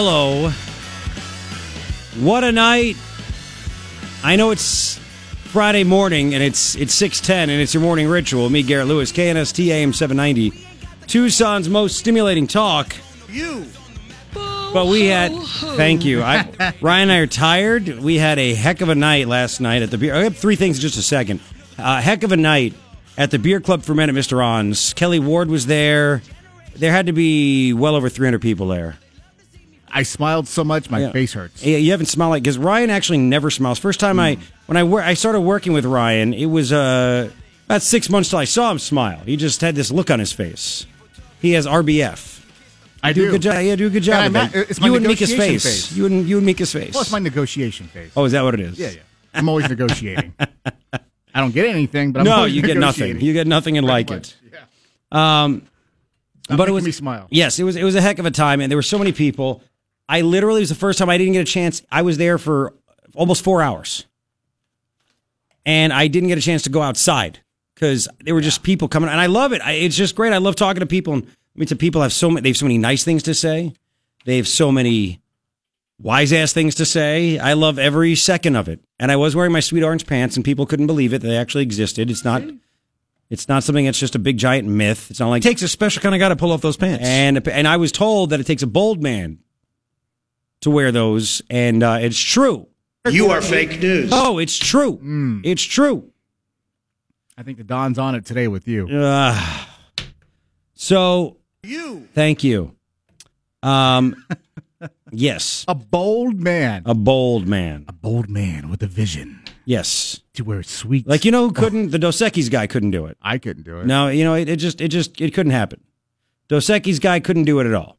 Hello. What a night. I know it's Friday morning and it's it's 610 and it's your morning ritual. Me, Garrett Lewis, KNST AM 790. Tucson's most stimulating talk. You. But we had, thank you. I, Ryan and I are tired. We had a heck of a night last night at the beer. I have three things in just a second. A heck of a night at the beer club for men at Mr. An's. Kelli Ward was there. There had to be well over 300 people there. I smiled so much my Yeah. face hurts. Yeah, you haven't smiled like because Ryan actually never smiles. First time I when I wor- I started working with Ryan, it was uh about six months till I saw him smile. He just had this look on his face. He has RBF. I Do do. a good job. Yeah, do a good job. And with I'm not- it's my you and Mika's face. face. You and you and Mika's face. Well, it's my negotiation face. oh, is that what it is? Yeah, yeah. I'm always negotiating. I don't get anything, but I'm No, you get nothing. You get nothing and like much, it. Yeah. Um, but it was me smile. Yes, it was. It was a heck of a time, and there were so many people. I literally it was the first time I didn't get a chance. I was there for almost four hours, and I didn't get a chance to go outside because there were just people coming. And I love it. I, it's just great. I love talking to people. And I mean, to people have so many. They have so many nice things to say. They have so many wise ass things to say. I love every second of it. And I was wearing my sweet orange pants, and people couldn't believe it. They actually existed. It's not. It's not something that's just a big giant myth. It's not like It takes a special kind of guy to pull off those pants. and and I was told that it takes a bold man to wear those, and uh, it's true. You are fake news. Oh, it's true. It's true. I think the Don's on it today with you. Uh, so You. thank you. Um, yes, A bold man. a bold man. A bold man with a vision Yes, to wear it sweet. like you know who couldn't? The Dos Equis guy couldn't do it. I couldn't do it. No, you know it, it just it just it couldn't happen. Dos Equis guy couldn't do it at all.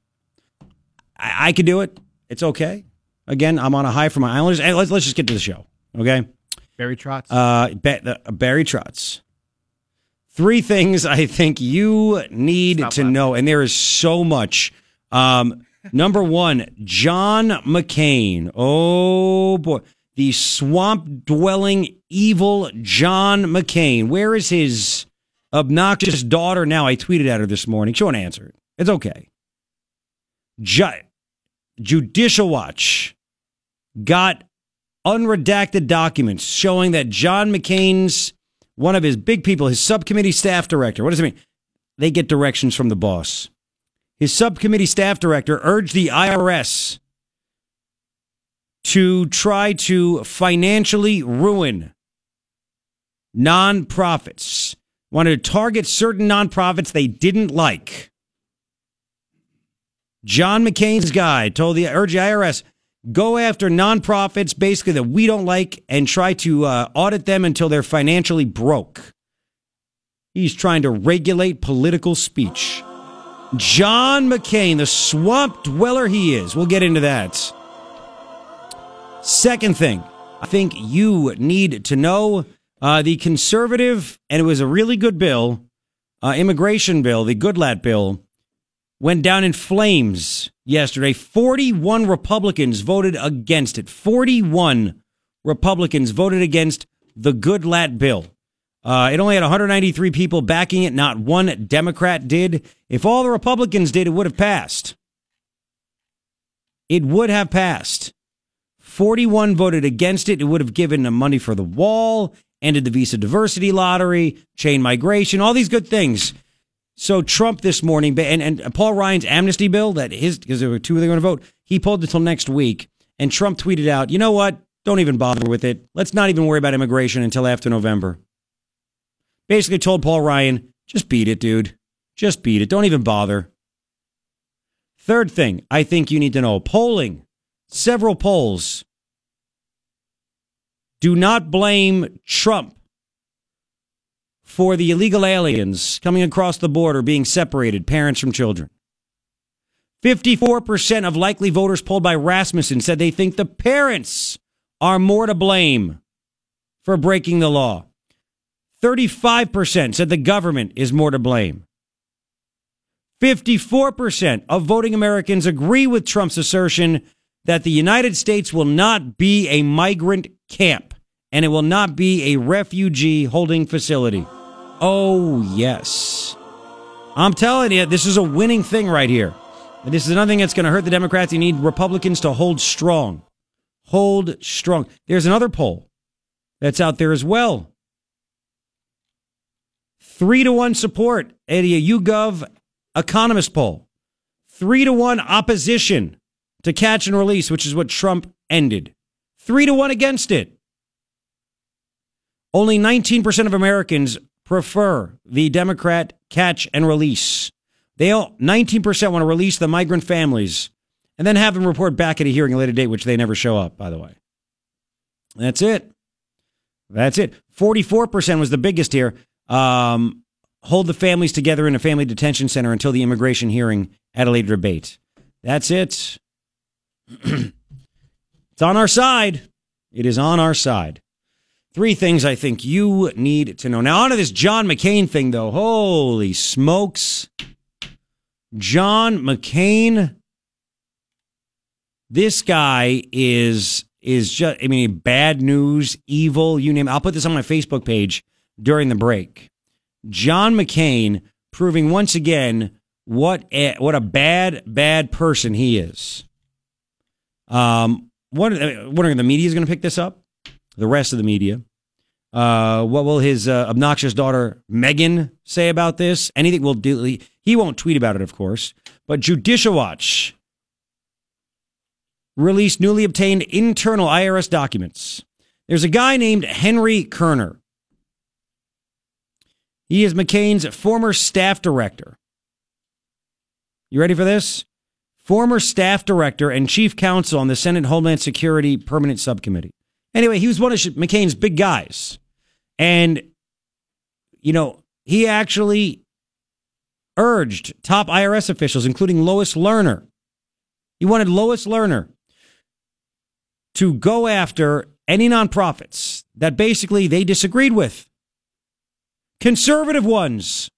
I, I could do it. It's okay. Again, I'm on a high for my Islanders. And let's let's just get to the show. Okay. Barry Trotz. Uh, the, Barry Trotz. Three things I think you need Stop to laughing. know, and there is so much. Um, number one, John McCain. Oh boy, the swamp dwelling evil John McCain. Where is his obnoxious daughter now? I tweeted at her this morning. She won't answer it. It's okay. Ju- Judicial Watch got unredacted documents showing that John McCain's one of his big people, his subcommittee staff director. What does it mean? They get directions from the boss. His subcommittee staff director urged the IRS to try to financially ruin nonprofits. Wanted to target certain nonprofits they didn't like. John McCain's guy told the urge IRS go after nonprofits basically that we don't like and try to uh, audit them until they're financially broke. He's trying to regulate political speech. John McCain, the swamp dweller he is. We'll get into that. Second thing, I think you need to know uh, the conservative, and it was a really good bill, uh, immigration bill, the Goodlatte bill, went down in flames yesterday. 41 Republicans voted against it. 41 Republicans voted against the Goodlatte bill. Uh, it only had 193 people backing it. Not one Democrat did. If all the Republicans did, it would have passed. It would have passed. 41 voted against it. It would have given them money for the wall, ended the visa diversity lottery, chain migration, all these good things. So Trump this morning, and, and Paul Ryan's amnesty bill that his because there were two they were going to vote, he pulled until next week. And Trump tweeted out, "You know what? Don't even bother with it. Let's not even worry about immigration until after November." Basically, told Paul Ryan, "Just beat it, dude. Just beat it. Don't even bother." Third thing, I think you need to know: polling, several polls. Do not blame Trump for the illegal aliens coming across the border being separated, parents from children. 54% of likely voters polled by Rasmussen said they think the parents are more to blame for breaking the law. 35% said the government is more to blame. 54% of voting Americans agree with Trump's assertion that the United States will not be a migrant camp and it will not be a refugee holding facility. Oh, yes. I'm telling you, this is a winning thing right here. And this is another thing that's going to hurt the Democrats. You need Republicans to hold strong. Hold strong. There's another poll that's out there as well. Three to one support at a YouGov economist poll. Three to one opposition to catch and release, which is what Trump ended. Three to one against it. Only 19% of Americans prefer the Democrat catch and release. They all 19% want to release the migrant families and then have them report back at a hearing a later date, which they never show up, by the way. That's it. That's it. 44% was the biggest here. Um, hold the families together in a family detention center until the immigration hearing at a later debate. That's it. it's on our side. It is on our side. Three things I think you need to know. Now, on to this John McCain thing, though. Holy smokes. John McCain. This guy is is just I mean bad news, evil, you name it. I'll put this on my Facebook page during the break. John McCain proving once again what a, what a bad bad person he is. Um what wondering the media is going to pick this up? The rest of the media. Uh, what will his uh, obnoxious daughter Meghan say about this? Anything will do. He won't tweet about it, of course. But Judicial Watch released newly obtained internal IRS documents. There's a guy named Henry Kerner. He is McCain's former staff director. You ready for this? Former staff director and chief counsel on the Senate Homeland Security Permanent Subcommittee. Anyway, he was one of McCain's big guys. And, you know, he actually urged top IRS officials, including Lois Lerner. He wanted Lois Lerner to go after any nonprofits that basically they disagreed with. Conservative ones.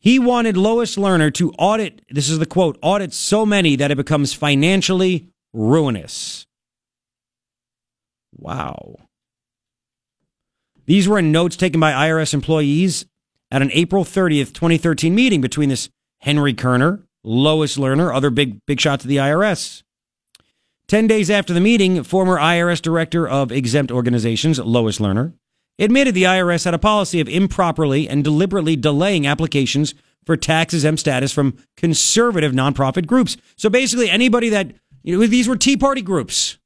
He wanted Lois Lerner to audit, this is the quote, audit so many that it becomes financially ruinous. Wow. These were in notes taken by IRS employees at an April 30th, 2013 meeting between this Henry Kerner, Lois Lerner, other big big shots of the IRS. 10 days after the meeting, former IRS Director of Exempt Organizations, Lois Lerner, admitted the IRS had a policy of improperly and deliberately delaying applications for tax exempt status from conservative nonprofit groups. So basically, anybody that, you know, these were Tea Party groups.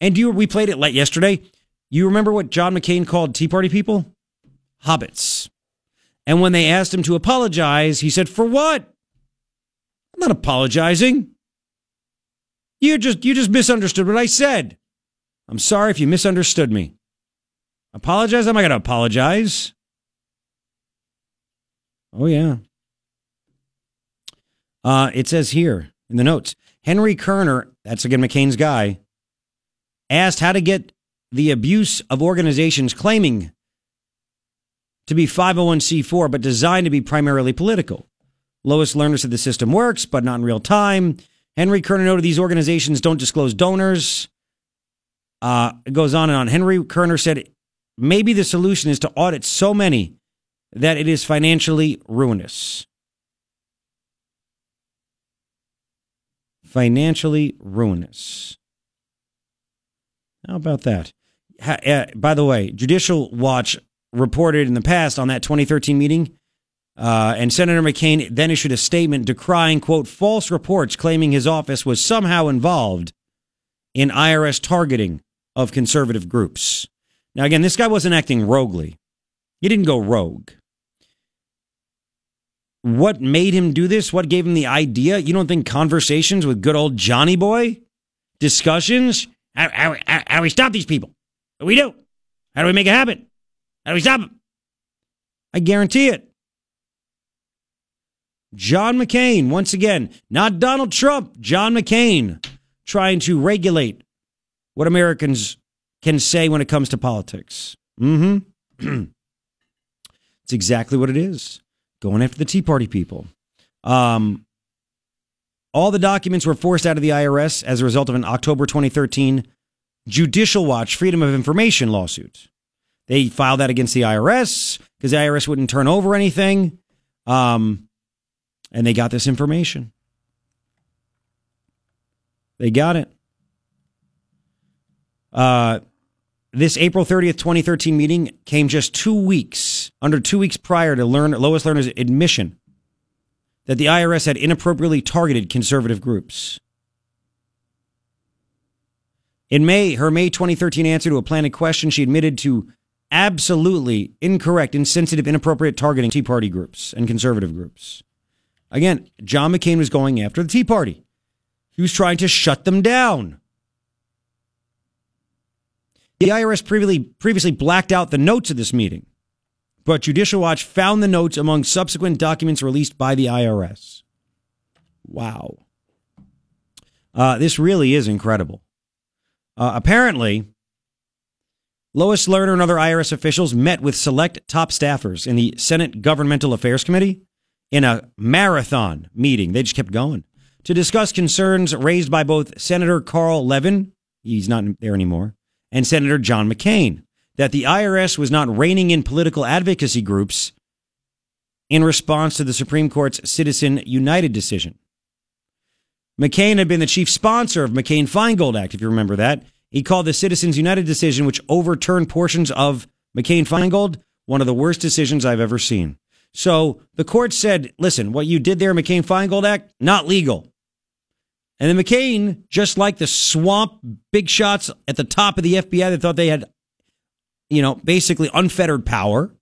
And you, we played it late yesterday. You remember what John McCain called Tea Party people? Hobbits. And when they asked him to apologize, he said, For what? I'm not apologizing. You just you just misunderstood what I said. I'm sorry if you misunderstood me. Apologize? I'm not gonna apologize. Oh yeah. Uh, it says here in the notes, Henry Kerner, that's again McCain's guy, asked how to get the abuse of organizations claiming to be 501c4 but designed to be primarily political. Lois Lerner said the system works, but not in real time. Henry Kerner noted these organizations don't disclose donors. Uh, it goes on and on. Henry Kerner said maybe the solution is to audit so many that it is financially ruinous. Financially ruinous. How about that? Uh, by the way, Judicial Watch reported in the past on that 2013 meeting, uh, and Senator McCain then issued a statement decrying, quote, false reports claiming his office was somehow involved in IRS targeting of conservative groups. Now, again, this guy wasn't acting roguely. He didn't go rogue. What made him do this? What gave him the idea? You don't think conversations with good old Johnny Boy? Discussions? How, how, how, how do we stop these people? What do we do? How do we make it happen? How do we stop them? I guarantee it. John McCain, once again, not Donald Trump, John McCain, trying to regulate what Americans can say when it comes to politics. Mm hmm. it's exactly what it is. Going after the Tea Party people. Um, all the documents were forced out of the IRS as a result of an October 2013 Judicial Watch Freedom of Information lawsuit. They filed that against the IRS because the IRS wouldn't turn over anything. Um, and they got this information. They got it. Uh, this April 30th, 2013 meeting came just two weeks, under two weeks prior to learn, Lois Lerner's admission that the IRS had inappropriately targeted conservative groups. In May, her May 2013 answer to a planted question, she admitted to absolutely incorrect, insensitive, inappropriate targeting Tea Party groups and conservative groups. Again, John McCain was going after the Tea Party. He was trying to shut them down. The IRS previously, previously blacked out the notes of this meeting, but Judicial Watch found the notes among subsequent documents released by the IRS. Wow. Uh, this really is incredible. Uh, apparently, Lois Lerner and other IRS officials met with select top staffers in the Senate Governmental Affairs Committee in a marathon meeting. They just kept going to discuss concerns raised by both Senator Carl Levin, he's not there anymore, and Senator John McCain that the IRS was not reining in political advocacy groups in response to the Supreme Court's Citizen United decision. McCain had been the chief sponsor of McCain Feingold Act, if you remember that. He called the Citizens United decision, which overturned portions of McCain Feingold, one of the worst decisions I've ever seen. So the court said, listen, what you did there, McCain Feingold Act, not legal. And then McCain, just like the swamp big shots at the top of the FBI that thought they had, you know, basically unfettered power,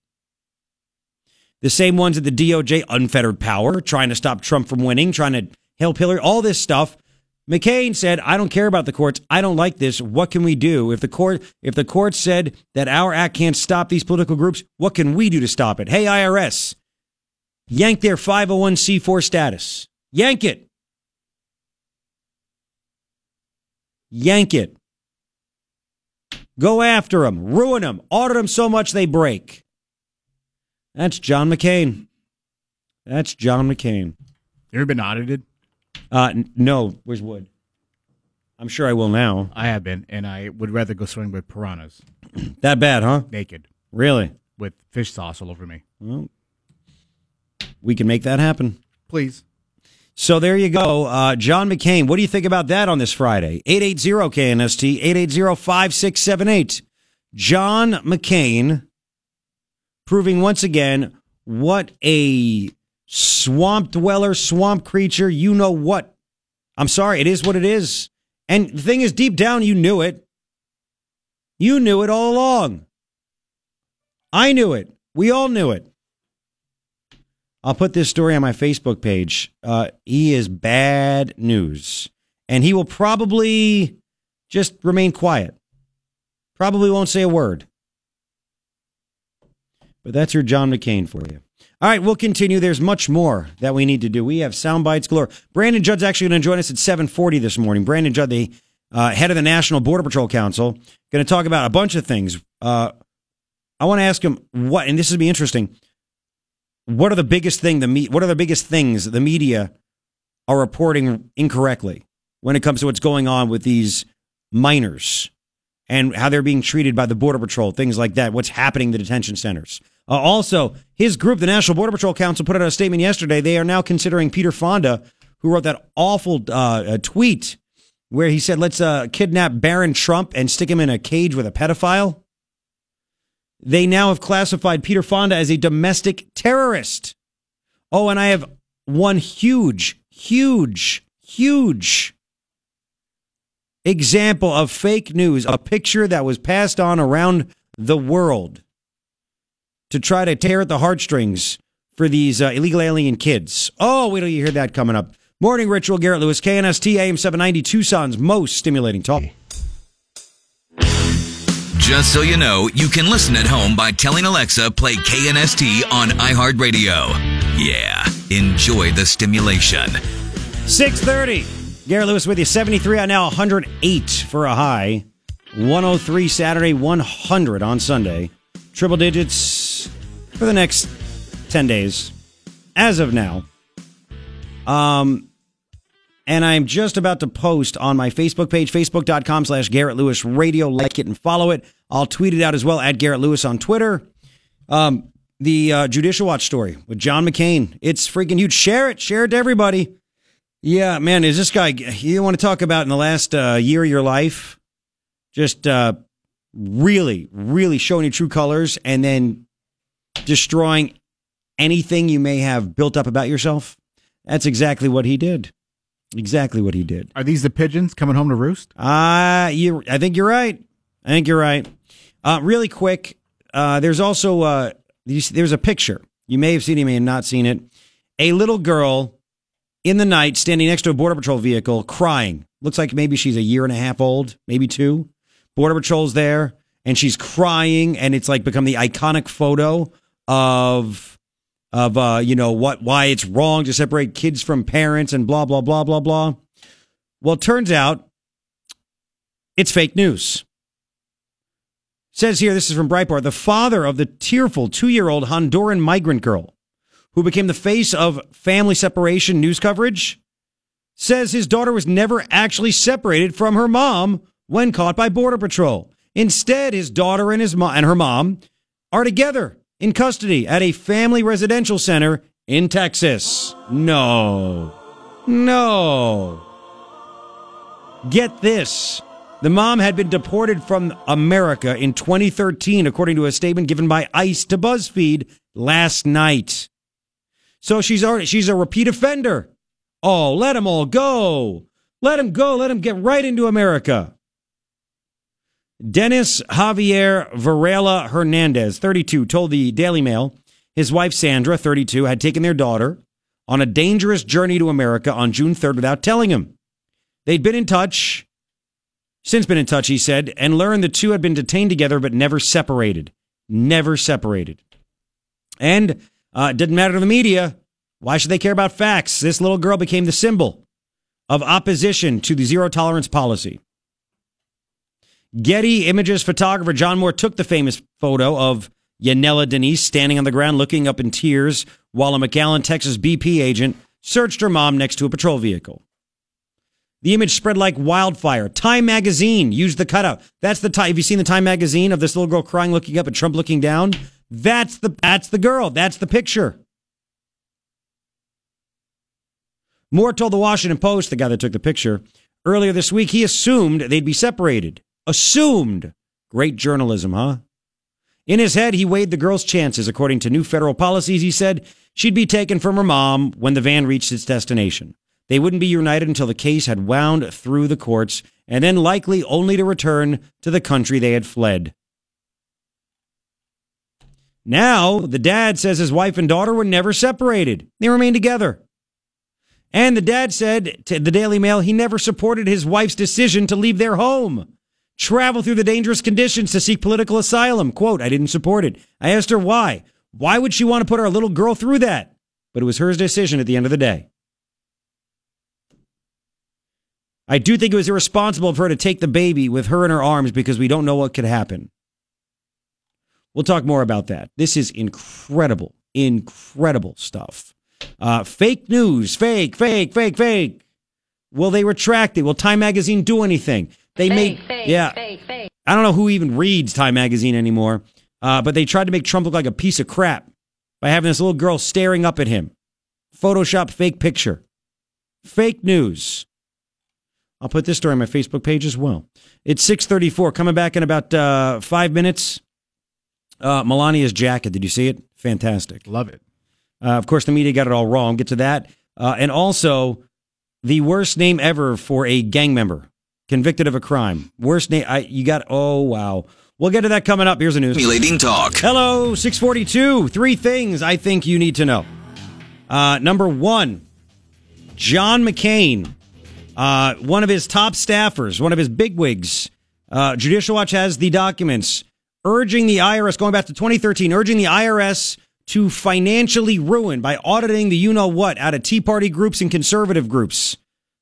the same ones at the DOJ, unfettered power, trying to stop Trump from winning, trying to help Hillary, all this stuff. McCain said, "I don't care about the courts. I don't like this. What can we do? If the court if the court said that our act can't stop these political groups, what can we do to stop it? Hey IRS, yank their 501c4 status. Yank it. Yank it. Go after them, ruin them, audit them so much they break." That's John McCain. That's John McCain. You ever been audited? Uh, n- no, where's Wood? I'm sure I will now. I have been, and I would rather go swimming with piranhas, That bad, huh? naked, Really? with fish sauce all over me. Well, we can make that happen. Please. So there you go. Uh, John McCain, what do you think about that on this Friday? 880-KNST, 880-5678. John McCain proving once again what a swamp dweller, swamp creature, you know what. I'm sorry, it is what it is. And the thing is, deep down, you knew it. You knew it all along. I knew it. We all knew it. I'll put this story on my Facebook page. Uh, he is bad news. And he will probably just remain quiet. Probably won't say a word. But that's your John McCain for you. All right, we'll continue. There's much more that we need to do. We have sound bites galore. Brandon Judd's actually going to join us at 740 this morning. Brandon Judd, the uh, head of the National Border Patrol Council, going to talk about a bunch of things. Uh, I want to ask him what, and this would be interesting. What are the biggest thing the me, What are the biggest things the media are reporting incorrectly when it comes to what's going on with these minors and how they're being treated by the Border Patrol, things like that, what's happening in the detention centers. Uh, also, his group, the National Border Patrol Council, put out a statement yesterday. They are now considering Peter Fonda, who wrote that awful uh, tweet where he said, let's uh, kidnap Barron Trump and stick him in a cage with a pedophile. They now have classified Peter Fonda as a domestic terrorist. Oh, and I have one huge, huge, huge example of fake news, a picture that was passed on around the world to try to tear at the heartstrings for these uh, illegal alien kids. Oh, wait till you hear that coming up. Morning Ritual, Garrett Lewis, KNST AM 790, Tucson's most stimulating talk. Just so you know, you can listen at home by telling Alexa play KNST on iHeartRadio. Yeah, enjoy the stimulation. 630. Garrett Lewis with you. 73 out now, 108 for a high. 103 Saturday, 100 on Sunday. Triple digits for the next 10 days as of now. Um, and I'm just about to post on my Facebook page, facebook.com slash Garrett Lewis Radio. Like it and follow it. I'll tweet it out as well at Garrett Lewis on Twitter. Um, the uh, Judicial Watch story with John McCain. It's freaking huge. Share it. Share it to everybody. Yeah, man, is this guy, you want to talk about in the last uh, year of your life? Just uh, really, really showing your true colors and then destroying anything you may have built up about yourself? That's exactly what he did. Exactly what he did. Are these the pigeons coming home to roost? Uh, you, I think you're right. I think you're right. Uh, really quick, uh, there's also uh, there's a picture. You may have seen it, you may have not seen it. A little girl in the night standing next to a Border Patrol vehicle crying. Looks like maybe she's a year and a half old, maybe two. Border Patrol's there and she's crying, and it's like become the iconic photo of of uh, you know what why it's wrong to separate kids from parents and blah blah blah blah blah. Well, turns out it's fake news. says here, this is from Breitbart. The father of the tearful two-year-old Honduran migrant girl who became the face of family separation news coverage says his daughter was never actually separated from her mom when caught by Border Patrol. Instead, his daughter and his mom and her mom are together in custody at a family residential center in Texas. No. No. Get this. The mom had been deported from America in 2013, according to a statement given by ICE to BuzzFeed last night. So she's already, she's a repeat offender. Oh, let them all go. Let them go. Let them get right into America. Dennis Javier Varela Hernandez, 32, told the Daily Mail his wife Sandra, 32, had taken their daughter on a dangerous journey to America on June 3rd without telling him. They'd been in touch, since been in touch, he said, and learned the two had been detained together but never separated. Never separated. And uh, it didn't matter to the media. Why should they care about facts? This little girl became the symbol of opposition to the zero tolerance policy. Getty Images photographer John Moore took the famous photo of Yanela Denise standing on the ground looking up in tears while a McAllen, Texas BP agent searched her mom next to a patrol vehicle. The image spread like wildfire. Time magazine used the cutout. That's the time. Have you seen the Time magazine of this little girl crying, looking up and Trump, looking down? That's the that's the girl. That's the picture. Moore told the Washington Post, the guy that took the picture, earlier this week he assumed they'd be separated assumed. Great journalism, huh? In his head, he weighed the girl's chances. According to new federal policies, he said she'd be taken from her mom when the van reached its destination. They wouldn't be united until the case had wound through the courts, and then likely only to return to the country they had fled. Now, the dad says his wife and daughter were never separated. They remained together. And the dad said to the Daily Mail he never supported his wife's decision to leave their home travel through the dangerous conditions to seek political asylum. Quote, I didn't support it. I asked her why. Why would she want to put our little girl through that? But it was her decision at the end of the day. I do think it was irresponsible for her to take the baby with her in her arms because we don't know what could happen. We'll talk more about that. This is incredible, incredible stuff. Uh, fake news, fake, fake, fake, fake. Will they retract it? Will Time Magazine do anything? They fake, made fake, yeah. fake, fake. I don't know who even reads Time magazine anymore, uh, but they tried to make Trump look like a piece of crap by having this little girl staring up at him. Photoshop fake picture. Fake news. I'll put this story on my Facebook page as well. It's 634. Coming back in about uh, five minutes. Uh, Melania's jacket. Did you see it? Fantastic. Love it. Uh, of course, the media got it all wrong. Get to that. Uh, and also, the worst name ever for a gang member convicted of a crime. Worst name. I you got. Oh wow. We'll get to that coming up. Here's the news. Stimulating talk. Hello, 642. Three things I think you need to know. Uh, number one, John McCain, uh, one of his top staffers, one of his bigwigs. Uh, Judicial Watch has the documents urging the IRS, going back to 2013, urging the IRS to financially ruin by auditing the you know what out of Tea Party groups and conservative groups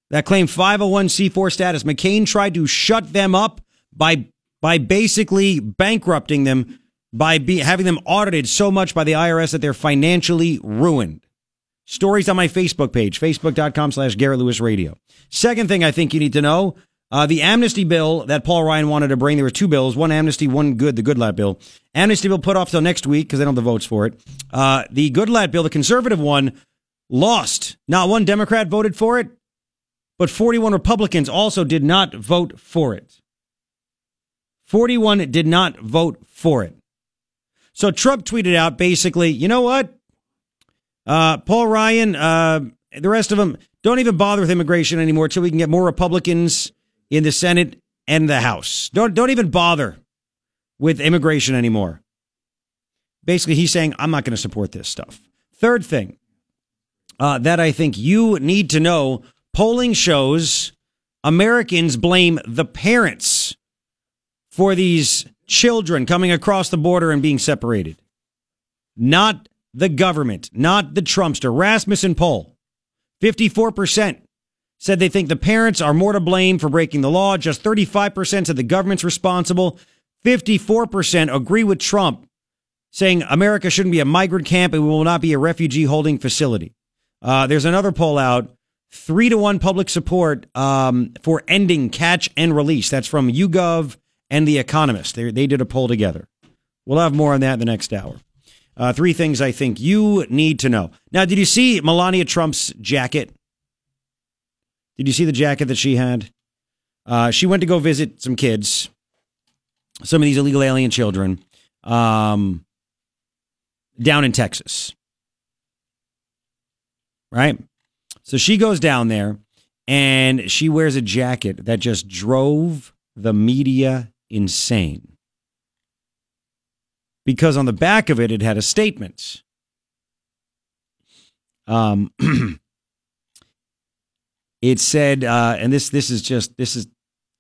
that claim 501c4 status. McCain tried to shut them up by by basically bankrupting them by be, having them audited so much by the IRS that they're financially ruined. Stories on my Facebook page, facebook.com slash Garrett Lewis Radio. Second thing I think you need to know, Uh, the amnesty bill that Paul Ryan wanted to bring, there were two bills, one amnesty, one good, the Goodlatte bill. Amnesty bill put off till next week because they don't have the votes for it. Uh, the Goodlatte bill, the conservative one, lost. Not one Democrat voted for it, but 41 Republicans also did not vote for it. 41 did not vote for it. So Trump tweeted out basically, you know what? Uh, Paul Ryan, uh, the rest of them, don't even bother with immigration anymore until we can get more Republicans in the Senate and the House. Don't don't even bother with immigration anymore. Basically, he's saying I'm not going to support this stuff. Third thing uh, that I think you need to know: polling shows Americans blame the parents for these children coming across the border and being separated, not the government, not the Trumpster. Rasmussen poll: 54 percent said they think the parents are more to blame for breaking the law. Just 35% said the government's responsible. 54% agree with Trump, saying America shouldn't be a migrant camp and we will not be a refugee holding facility. Uh, there's another poll out. Three to one public support um, for ending catch and release. That's from YouGov and The Economist. They, they did a poll together. We'll have more on that in the next hour. Uh, three things I think you need to know. Now, did you see Melania Trump's jacket? Did you see the jacket that she had? Uh, she went to go visit some kids, some of these illegal alien children, um, down in Texas. Right? So she goes down there and she wears a jacket that just drove the media insane. Because on the back of it, it had a statement. Um, it said, uh, and this this is just this is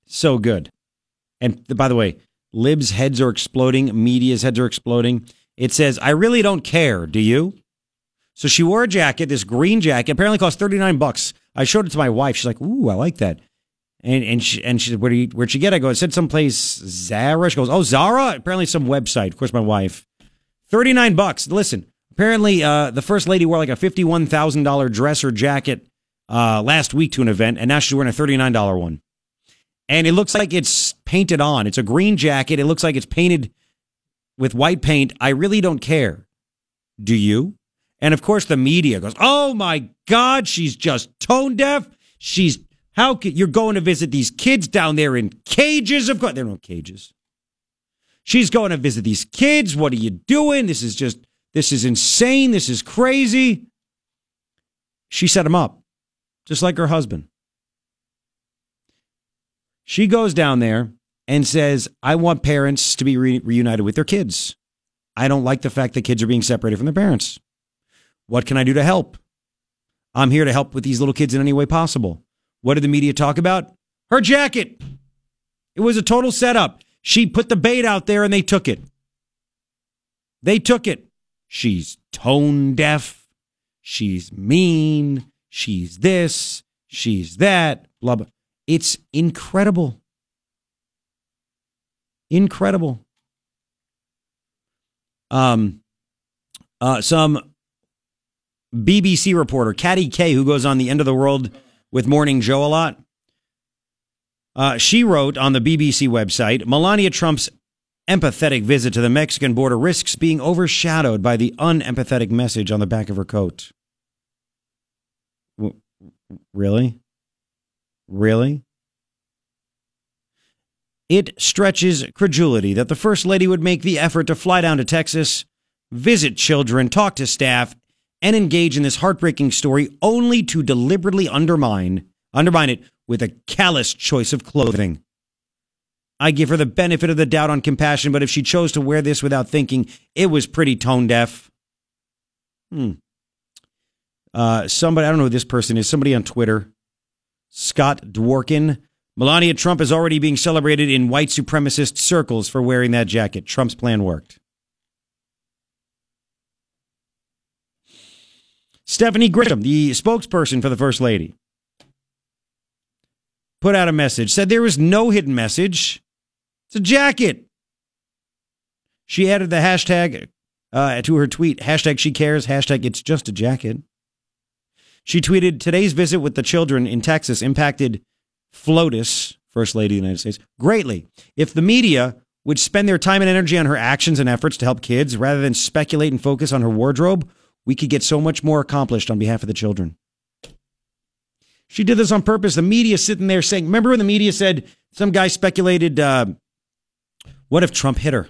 so good. And by the way, libs' heads are exploding, media's heads are exploding. It says, "I really don't care. Do you?" So she wore a jacket, this green jacket, apparently cost thirty nine bucks. I showed it to my wife. She's like, "Ooh, I like that." And and she and she said, "Where do you, where'd you get?" it? I go, "It said someplace Zara." She goes, "Oh, Zara." Apparently, some website. Of course, my wife. Thirty nine bucks. Listen, apparently, uh, the first lady wore like a fifty one thousand dollar dress or jacket uh, last week to an event, and now she's wearing a $39 one. And it looks like it's painted on. It's a green jacket. It looks like it's painted with white paint. I really don't care. Do you? And of course, the media goes, "Oh my God, she's just tone deaf. She's how you're going to visit these kids down there in cages? Of course, they're not cages. She's going to visit these kids. What are you doing? This is just this is insane. This is crazy." She set him up just like her husband. She goes down there and says, I want parents to be re- reunited with their kids. I don't like the fact that kids are being separated from their parents. What can I do to help? I'm here to help with these little kids in any way possible. What did the media talk about? Her jacket. It was a total setup. She put the bait out there and they took it. They took it. She's tone deaf. She's mean. She's this, she's that, blah, blah. It's incredible. Incredible. Um, uh, some BBC reporter, Katty Kay, who goes on the end of the world with Morning Joe a lot. Uh, she wrote on the BBC website Melania Trump's empathetic visit to the Mexican border risks being overshadowed by the unempathetic message on the back of her coat. Really? Really? It stretches credulity that the First Lady would make the effort to fly down to Texas, visit children, talk to staff, and engage in this heartbreaking story only to deliberately undermine undermine it with a callous choice of clothing. I give her the benefit of the doubt on compassion, but if she chose to wear this without thinking, it was pretty tone deaf. Hmm. Uh, somebody, I don't know who this person is, somebody on Twitter, Scott Dworkin. Melania Trump is already being celebrated in white supremacist circles for wearing that jacket. Trump's plan worked. Stephanie Grisham, the spokesperson for the First Lady, put out a message, said there was no hidden message. It's a jacket. She added the hashtag uh, to her tweet, hashtag she cares, hashtag it's just a jacket. She tweeted, Today's visit with the children in Texas impacted FLOTUS, First Lady of the United States, greatly. If the media would spend their time and energy on her actions and efforts to help kids rather than speculate and focus on her wardrobe, we could get so much more accomplished on behalf of the children. She did this on purpose. The media sitting there saying, remember when the media said some guy speculated, uh, what if Trump hit her?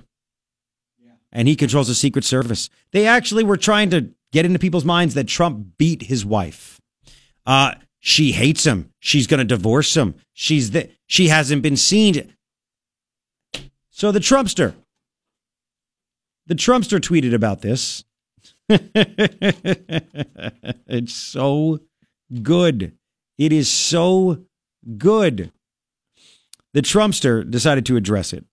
And he controls the Secret Service. They actually were trying to get into people's minds that Trump beat his wife. Uh, she hates him. She's going to divorce him. She's the, she hasn't been seen. So the Trumpster, the Trumpster tweeted about this. it's so good. It is so good. The Trumpster decided to address it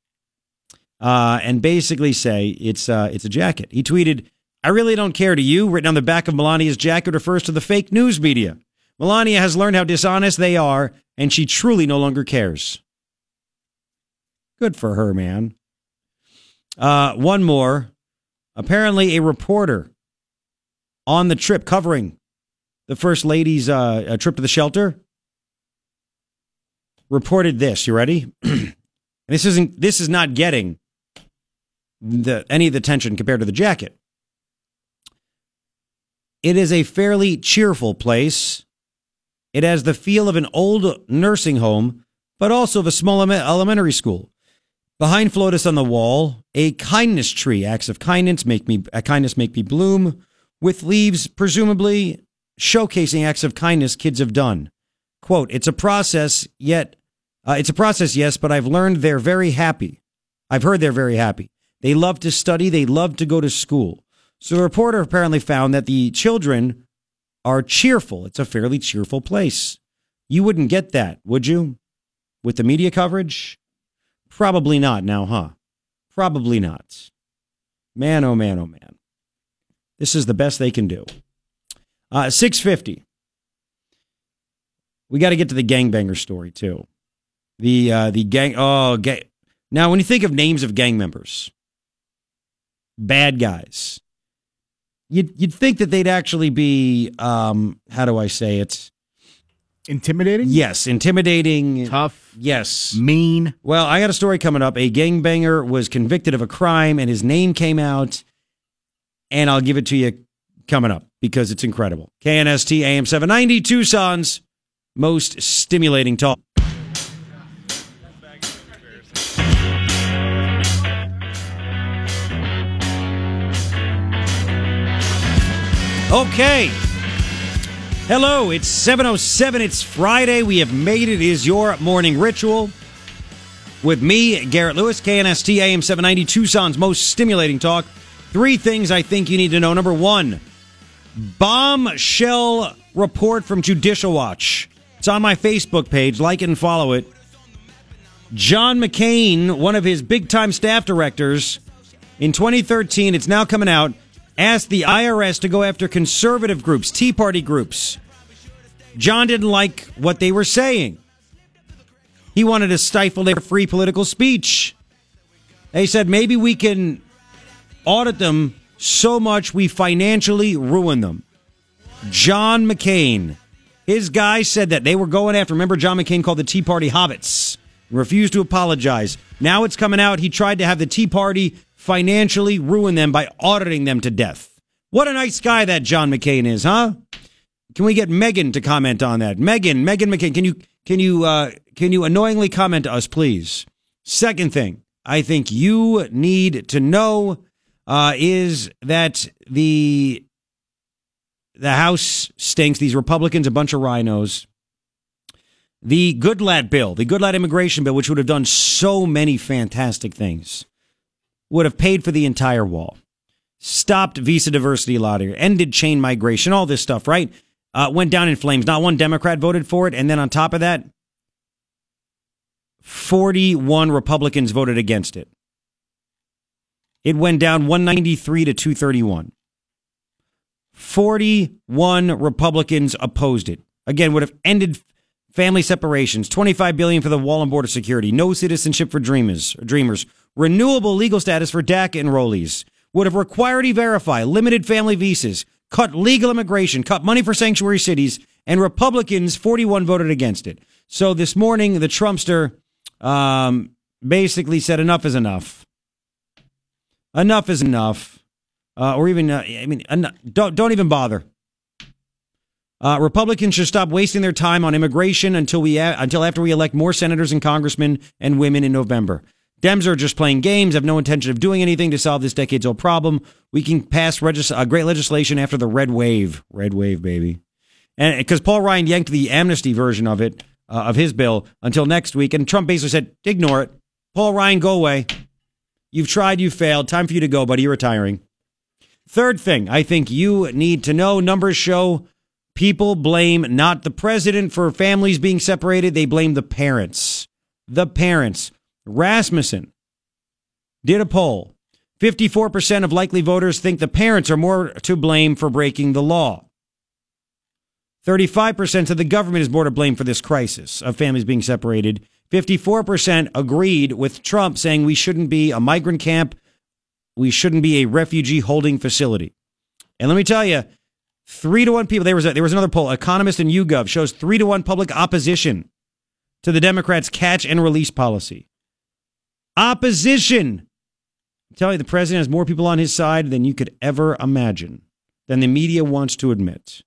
uh, and basically say it's uh, it's a jacket. He tweeted, "I really don't care to you." Written on the back of Melania's jacket refers to the fake news media. Melania has learned how dishonest they are, and she truly no longer cares. Good for her, man. Uh, one more. Apparently, a reporter on the trip covering the first lady's uh, trip to the shelter reported this. You ready? this isn't. This is not getting the any of the tension compared to the jacket. It is a fairly cheerful place. It has the feel of an old nursing home, but also of a small elementary school. Behind Flotus on the wall, a kindness tree. Acts of kindness make me kindness make me bloom, with leaves presumably showcasing acts of kindness kids have done. Quote: It's a process, yet uh, it's a process, yes, but I've learned they're very happy. I've heard they're very happy. They love to study. They love to go to school. So the reporter apparently found that the children are cheerful. It's a fairly cheerful place. You wouldn't get that, would you? With the media coverage? Probably not now, huh? Probably not. Man, oh man, oh man. This is the best they can do. Uh, 650. We got to get to the gangbanger story, too. The uh, the gang. Oh, gang. Now, when you think of names of gang members, bad guys. You'd, you'd think that they'd actually be, um, how do I say it? Intimidating? Yes, intimidating. Tough. Yes. Mean. Well, I got a story coming up. A gangbanger was convicted of a crime and his name came out. And I'll give it to you coming up because it's incredible. KNST AM 790, Tucson's most stimulating talk. Okay. Hello, it's 707. It's Friday. We have made it. Is your morning ritual. With me, Garrett Lewis, KNST AM 790, Tucson's most stimulating talk. Three things I think you need to know. Number one, bombshell report from Judicial Watch. It's on my Facebook page. Like and follow it. John McCain, one of his big time staff directors, in 2013, it's now coming out asked the IRS to go after conservative groups, Tea Party groups. John didn't like what they were saying. He wanted to stifle their free political speech. They said maybe we can audit them so much we financially ruin them. John McCain, his guy said that they were going after. Remember, John McCain called the Tea Party hobbits, refused to apologize. Now it's coming out. He tried to have the Tea Party financially ruin them by auditing them to death. What a nice guy that John McCain is, huh? Can we get Meghan to comment on that? Meghan, Meghan McCain, can you can you uh, can you annoyingly comment to us, please? Second thing, I think you need to know uh, is that the the House stinks. These Republicans, a bunch of RINOs. The Goodlatte bill, the Goodlatte immigration bill, which would have done so many fantastic things would have paid for the entire wall, stopped visa diversity lottery, ended chain migration, all this stuff, right? Uh, went down in flames. Not one Democrat voted for it. And then on top of that, 41 Republicans voted against it. It went down 193 to 231. 41 Republicans opposed it. Again, would have ended family separations, 25 billion for the wall and border security, no citizenship for dreamers, dreamers, renewable legal status for DACA enrollees, would have required e-verify, limited family visas, cut legal immigration, cut money for sanctuary cities, and Republicans 41 voted against it. So this morning the Trumpster um, basically said enough is enough. Enough is enough. Uh, or even, uh, I mean, en- don't, don't even bother. Uh, Republicans should stop wasting their time on immigration until we until after we elect more senators and congressmen and women in November. Dems are just playing games, have no intention of doing anything to solve this decades old problem. We can pass regis- uh, great legislation after the red wave, red wave, baby, and because Paul Ryan yanked the amnesty version of it uh, of his bill until next week, and Trump basically said, "Ignore it, Paul Ryan, go away. You've tried, you failed. Time for you to go, buddy. You're retiring." Third thing I think you need to know: numbers show People blame not the president for families being separated, they blame the parents. The parents. Rasmussen did a poll. 54% of likely voters think the parents are more to blame for breaking the law. 35% of the government is more to blame for this crisis of families being separated. 54% agreed with Trump saying we shouldn't be a migrant camp. We shouldn't be a refugee holding facility. And let me tell you, Three to one people. There was a, there was another poll. Economist and YouGov shows three to one public opposition to the Democrats' catch and release policy. Opposition. I'm telling you, the president has more people on his side than you could ever imagine, than the media wants to admit.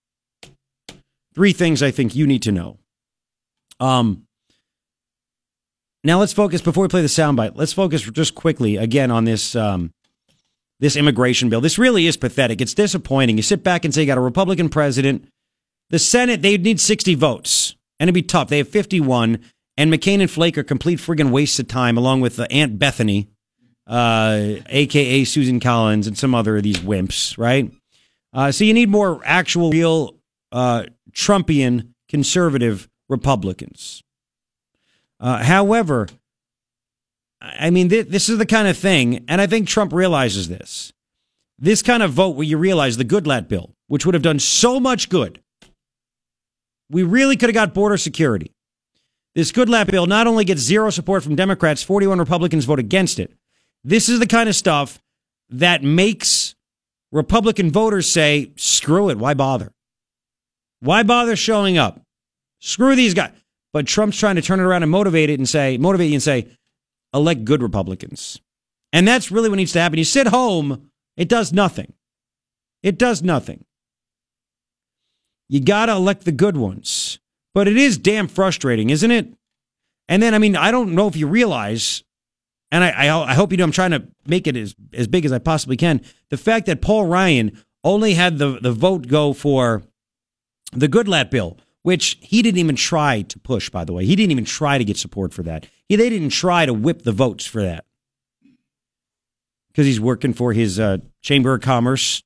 Three things I think you need to know. Um, now let's focus before we play the soundbite. Let's focus just quickly again on this um, this immigration bill. This really is pathetic. It's disappointing. You sit back and say you got a Republican president. The Senate, they need 60 votes, and it'd be tough. They have 51, and McCain and Flake are complete friggin' wastes of time, along with uh, Aunt Bethany, uh, aka Susan Collins, and some other of these wimps, right? Uh, so you need more actual, real uh, Trumpian conservative Republicans. Uh, however, I mean, th- this is the kind of thing, and I think Trump realizes this. This kind of vote where you realize the Goodlatte bill, which would have done so much good. We really could have got border security. This Goodlatte bill not only gets zero support from Democrats, 41 Republicans vote against it. This is the kind of stuff that makes Republican voters say, screw it, why bother? Why bother showing up? Screw these guys. But Trump's trying to turn it around and motivate it and say, motivate you and say, elect good Republicans. And that's really what needs to happen. You sit home, it does nothing. It does nothing. You got to elect the good ones. But it is damn frustrating, isn't it? And then, I mean, I don't know if you realize, and I, I, I hope you know, I'm trying to make it as, as big as I possibly can. The fact that Paul Ryan only had the, the vote go for the Goodlatte bill, which he didn't even try to push, by the way. He didn't even try to get support for that. He, they didn't try to whip the votes for that because he's working for his uh, Chamber of Commerce,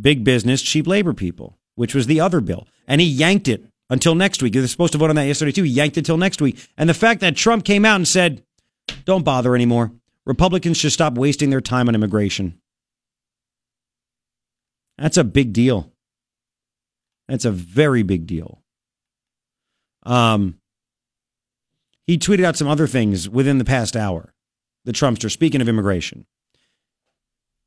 big business, cheap labor people, which was the other bill. And he yanked it until next week. They're supposed to vote on that yesterday, too. He yanked it until next week. And the fact that Trump came out and said, don't bother anymore. Republicans should stop wasting their time on immigration. That's a big deal. That's a very big deal. Um, he tweeted out some other things within the past hour. The Trumpster, speaking of immigration.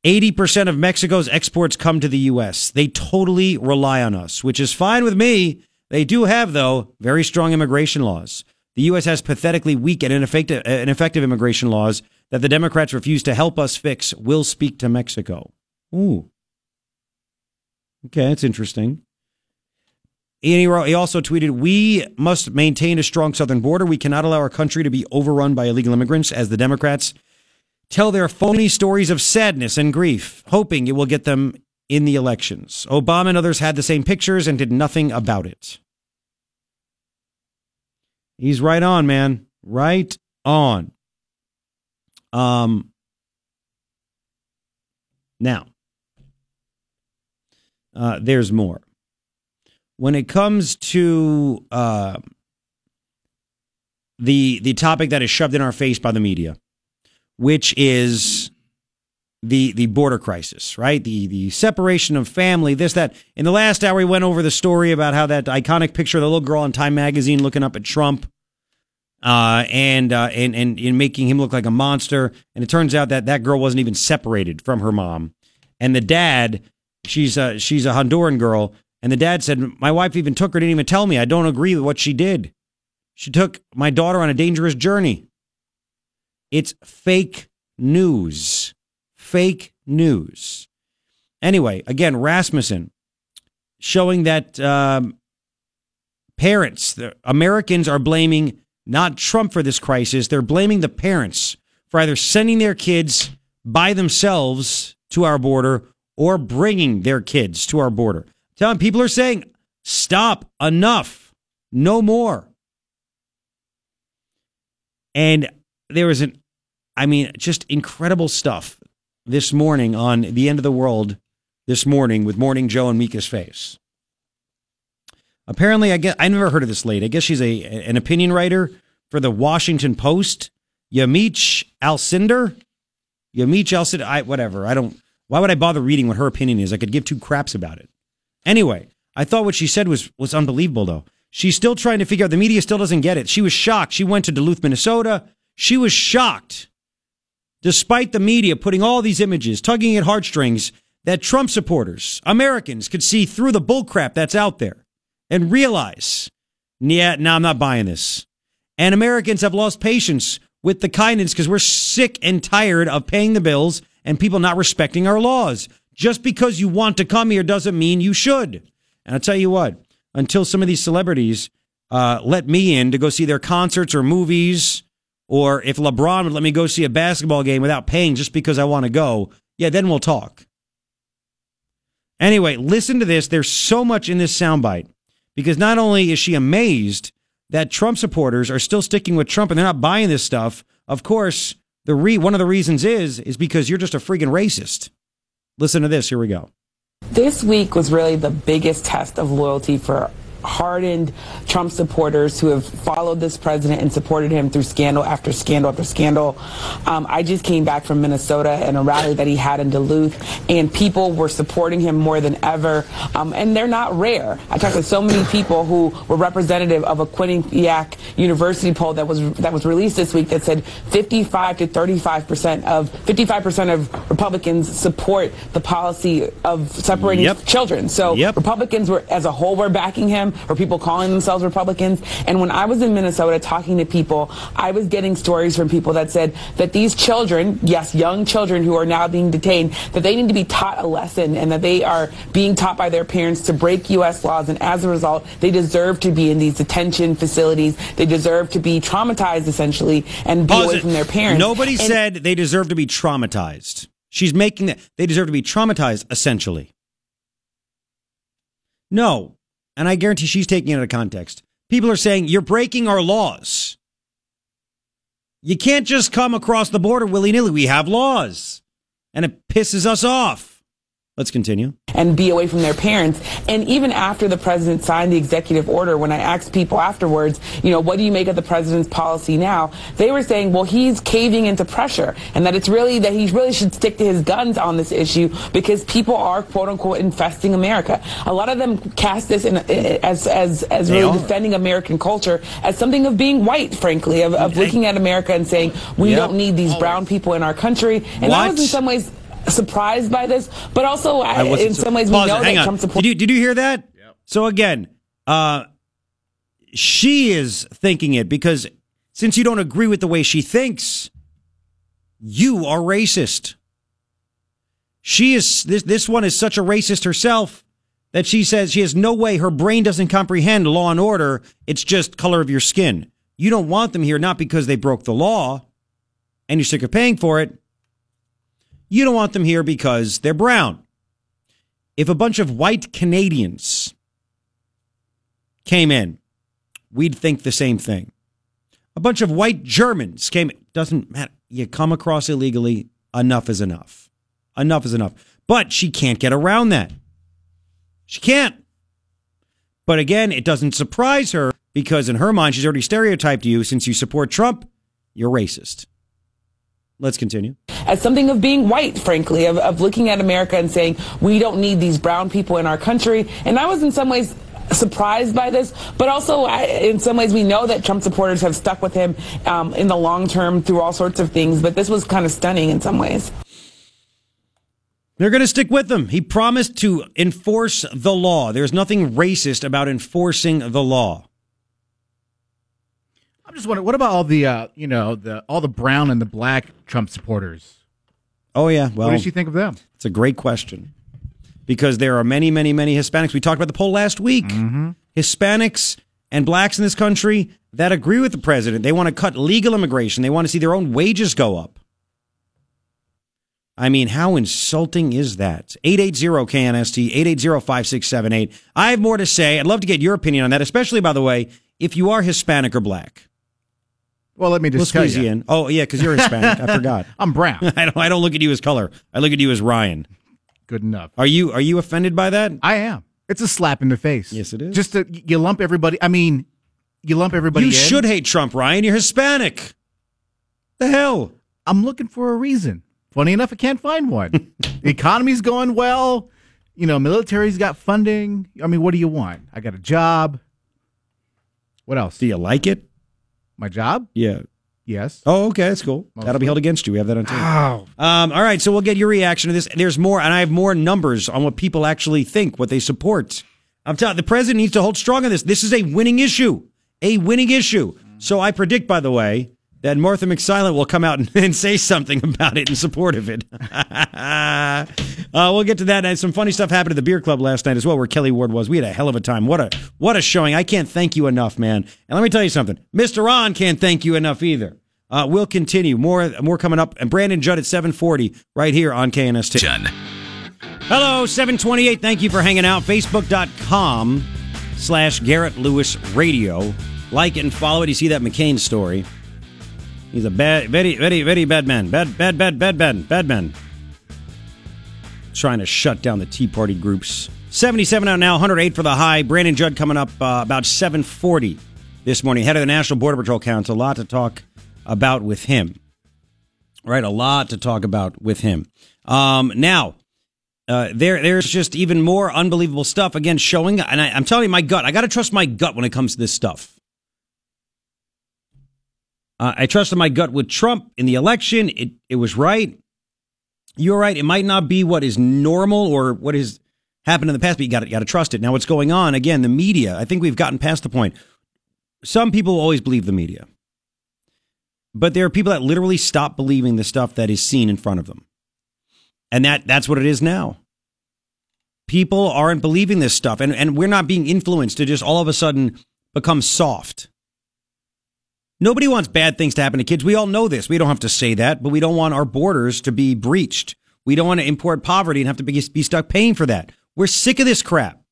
80% of Mexico's exports come to the U.S. They totally rely on us, which is fine with me. They do have, though, very strong immigration laws. The U.S. has pathetically weak and ineffective, ineffective immigration laws that the Democrats refuse to help us fix. We'll speak to Mexico. Ooh. Okay, that's interesting. He also tweeted, We must maintain a strong southern border. We cannot allow our country to be overrun by illegal immigrants as the Democrats tell their phony stories of sadness and grief, hoping it will get them in the elections. Obama and others had the same pictures and did nothing about it. He's right on, man. Right on. Um, now, uh, there's more when it comes to uh, the the topic that is shoved in our face by the media, which is the the border crisis, right? The the separation of family, this that. In the last hour, we went over the story about how that iconic picture of the little girl in Time magazine looking up at Trump, uh, and uh, and and in making him look like a monster. And it turns out that that girl wasn't even separated from her mom, and the dad, she's a, she's a Honduran girl and the dad said, My wife even took her, didn't even tell me. I don't agree with what she did. She took my daughter on a dangerous journey. It's fake news. Fake news. Anyway, again, Rasmussen showing that um, parents, the Americans are blaming not Trump for this crisis. They're blaming the parents for either sending their kids by themselves to our border or bringing their kids to our border. Telling people are saying, stop, enough, no more. And there was an, I mean, just incredible stuff this morning on the end of the world this morning with Morning Joe and Mika's face. Apparently, I guess I never heard of this lady. I guess she's a an opinion writer for the Washington Post. Yamiche Alcindor. Yamiche Alcindor. I whatever. I don't. Why would I bother reading what her opinion is? I could give two craps about it. Anyway, I thought what she said was was unbelievable though. She's still trying to figure out. The media still doesn't get it. She was shocked. She went to Duluth, Minnesota. She was shocked, despite the media putting all these images, tugging at heartstrings, that Trump supporters, Americans, could see through the bullcrap that's out there and realize, yeah, no, I'm not buying this. And Americans have lost patience with the kindness because we're sick and tired of paying the bills and people not respecting our laws. Just because you want to come here doesn't mean you should. And I'll tell you what, until some of these celebrities uh, let me in to go see their concerts or movies, or if LeBron would let me go see a basketball game without paying just because I want to go, yeah, then we'll talk. Anyway, listen to this. There's so much in this soundbite because not only is she amazed that Trump supporters are still sticking with Trump and they're not buying this stuff. Of course, the re- one of the reasons is is because you're just a freaking racist. Listen to this. Here we go. This week was really the biggest test of loyalty for hardened Trump supporters who have followed this president and supported him through scandal after scandal after scandal. Um, I just came back from Minnesota and a rally that he had in Duluth, and people were supporting him more than ever. Um, and they're not rare. I talked to so many people who were representative of a Quinnipiac University poll that was that was released this week that said 55 to 35 percent of 55 percent of Republicans support the policy of separating Yep. children. So Yep. Republicans were, as a whole, were backing him, or people calling themselves Republicans. And when I was in Minnesota talking to people, I was getting stories from people that said that these children, yes, young children who are now being detained, that they need to be taught a lesson and that they are being taught by their parents to break U.S. laws. And as a result, they deserve to be in these detention facilities. They deserve to be traumatized, essentially, and be Pause away it. from their parents. Nobody And- said they deserve to be traumatized. She's making that they deserve to be traumatized, essentially. No. And I guarantee she's taking it out of context. People are saying, you're breaking our laws. You can't just come across the border willy nilly. We have laws. And it pisses us off. Let's continue. and be away from their parents. And even after the president signed the executive order, when I asked people afterwards, you know, what do you make of the president's policy now? They were saying, well, he's caving into pressure and that it's really that he really should stick to his guns on this issue because people are quote unquote infesting America. A lot of them cast this in, as, as, as really are. defending American culture as something of being white, frankly, of, of looking at America and saying, we Yep. don't need these brown people in our country. And I What? was in some ways surprised by this, but also I, wasn't in sur- some ways we know it. Hang that on. Trump supports. Did you did you hear that? So again, uh, she is thinking it because since you don't agree with the way she thinks, you are racist. She is this this one is such a racist herself that she says she has no way her brain doesn't comprehend law and order. It's just color of your skin. You don't want them here not because they broke the law and you're sick of paying for it. You don't want them here because they're brown. If a bunch of white Canadians came in, we'd think the same thing. A bunch of white Germans came, doesn't matter. You come across illegally, enough is enough. Enough is enough. But she can't get around that. She can't. But again, it doesn't surprise her because in her mind, she's already stereotyped you since you support Trump, you're racist. Let's continue. as something of being white, frankly, of, of looking at America and saying, we don't need these brown people in our country. And I was in some ways surprised by this, but also I, in some ways we know that Trump supporters have stuck with him um, in the long term through all sorts of things, but this was kind of stunning in some ways. They're going to stick with him. He promised to enforce the law. There's nothing racist about enforcing the law. I'm just wondering, what about all the, uh, you know, the all the brown and the black Trump supporters? Oh yeah, well, what does she think of them? it's a great question because there are many, many, many Hispanics. We talked about the poll last week. Hispanics and blacks in this country that agree with the president. They want to cut legal immigration. They want to see their own wages go up. I mean, how insulting is that? 880-KNST, 880-5678. I have more to say. I'd love to get your opinion on that, especially, by the way, if you are Hispanic or black. Well, let me We'll just tell squeeze you you, in. Oh, yeah, because you're Hispanic. I forgot. I'm brown. I don't, I don't look at you as color. I look at you as Ryan. Good enough. Are you are you offended by that? I am. It's a slap in the face. Yes, it is. Just to, you lump everybody. I mean, you lump everybody. you in. should hate Trump, Ryan. You're Hispanic. The hell? I'm looking for a reason. Funny enough, I can't find one. the economy's going well. You know, military's got funding. I mean, what do you want? I got a job. What else? Do you like it? My job? Yeah. Yes. Oh, okay, that's cool. That'll be held against you. We have that on tape. Oh, Um, all right, so we'll get your reaction to this. There's more, and I have more numbers on what people actually think, what they support. I'm telling the president needs to hold strong on this. This is a winning issue, a winning issue. So I predict, by the way, that Martha McSilent will come out and, and say something about it in support of it. uh, we'll get to that. And some funny stuff happened at the beer club last night as well, where Kelli Ward was. We had a hell of a time. What a what a showing! I can't thank you enough, man. And let me tell you something, Mr. An can't thank you enough either. Uh, we'll continue. More more coming up. And Brandon Judd at 740 right here on KNST. John. Hello, 728. Thank you for hanging out. Facebook.com slash Garrett Lewis Radio. Like it and follow it. You see that McCain story. He's a bad, very, very, very bad man. Bad, bad, bad, bad, bad, bad man. Trying to shut down the Tea Party groups. 77 out now, 108 for the high. Brandon Judd coming up uh, about 740 this morning. Head of the National Border Patrol Council. A lot to talk about with him. Right, a lot to talk about with him. Um, now, uh, there, there's just even more unbelievable stuff again showing, and I, I'm telling you, my gut. I got to trust my gut when it comes to this stuff. Uh, I trusted my gut with Trump in the election. It it was right. You're right. It might not be what is normal or what has happened in the past, but you got got to trust it. Now, what's going on again? The media. I think we've gotten past the point. Some people always believe the media, but there are people that literally stop believing the stuff that is seen in front of them, and that that's what it is now. People aren't believing this stuff, and and we're not being influenced to just all of a sudden become soft. Nobody wants bad things to happen to kids. We all know this. We don't have to say that, but we don't want our borders to be breached. We don't want to import poverty and have to be, be stuck paying for that. We're sick of this crap.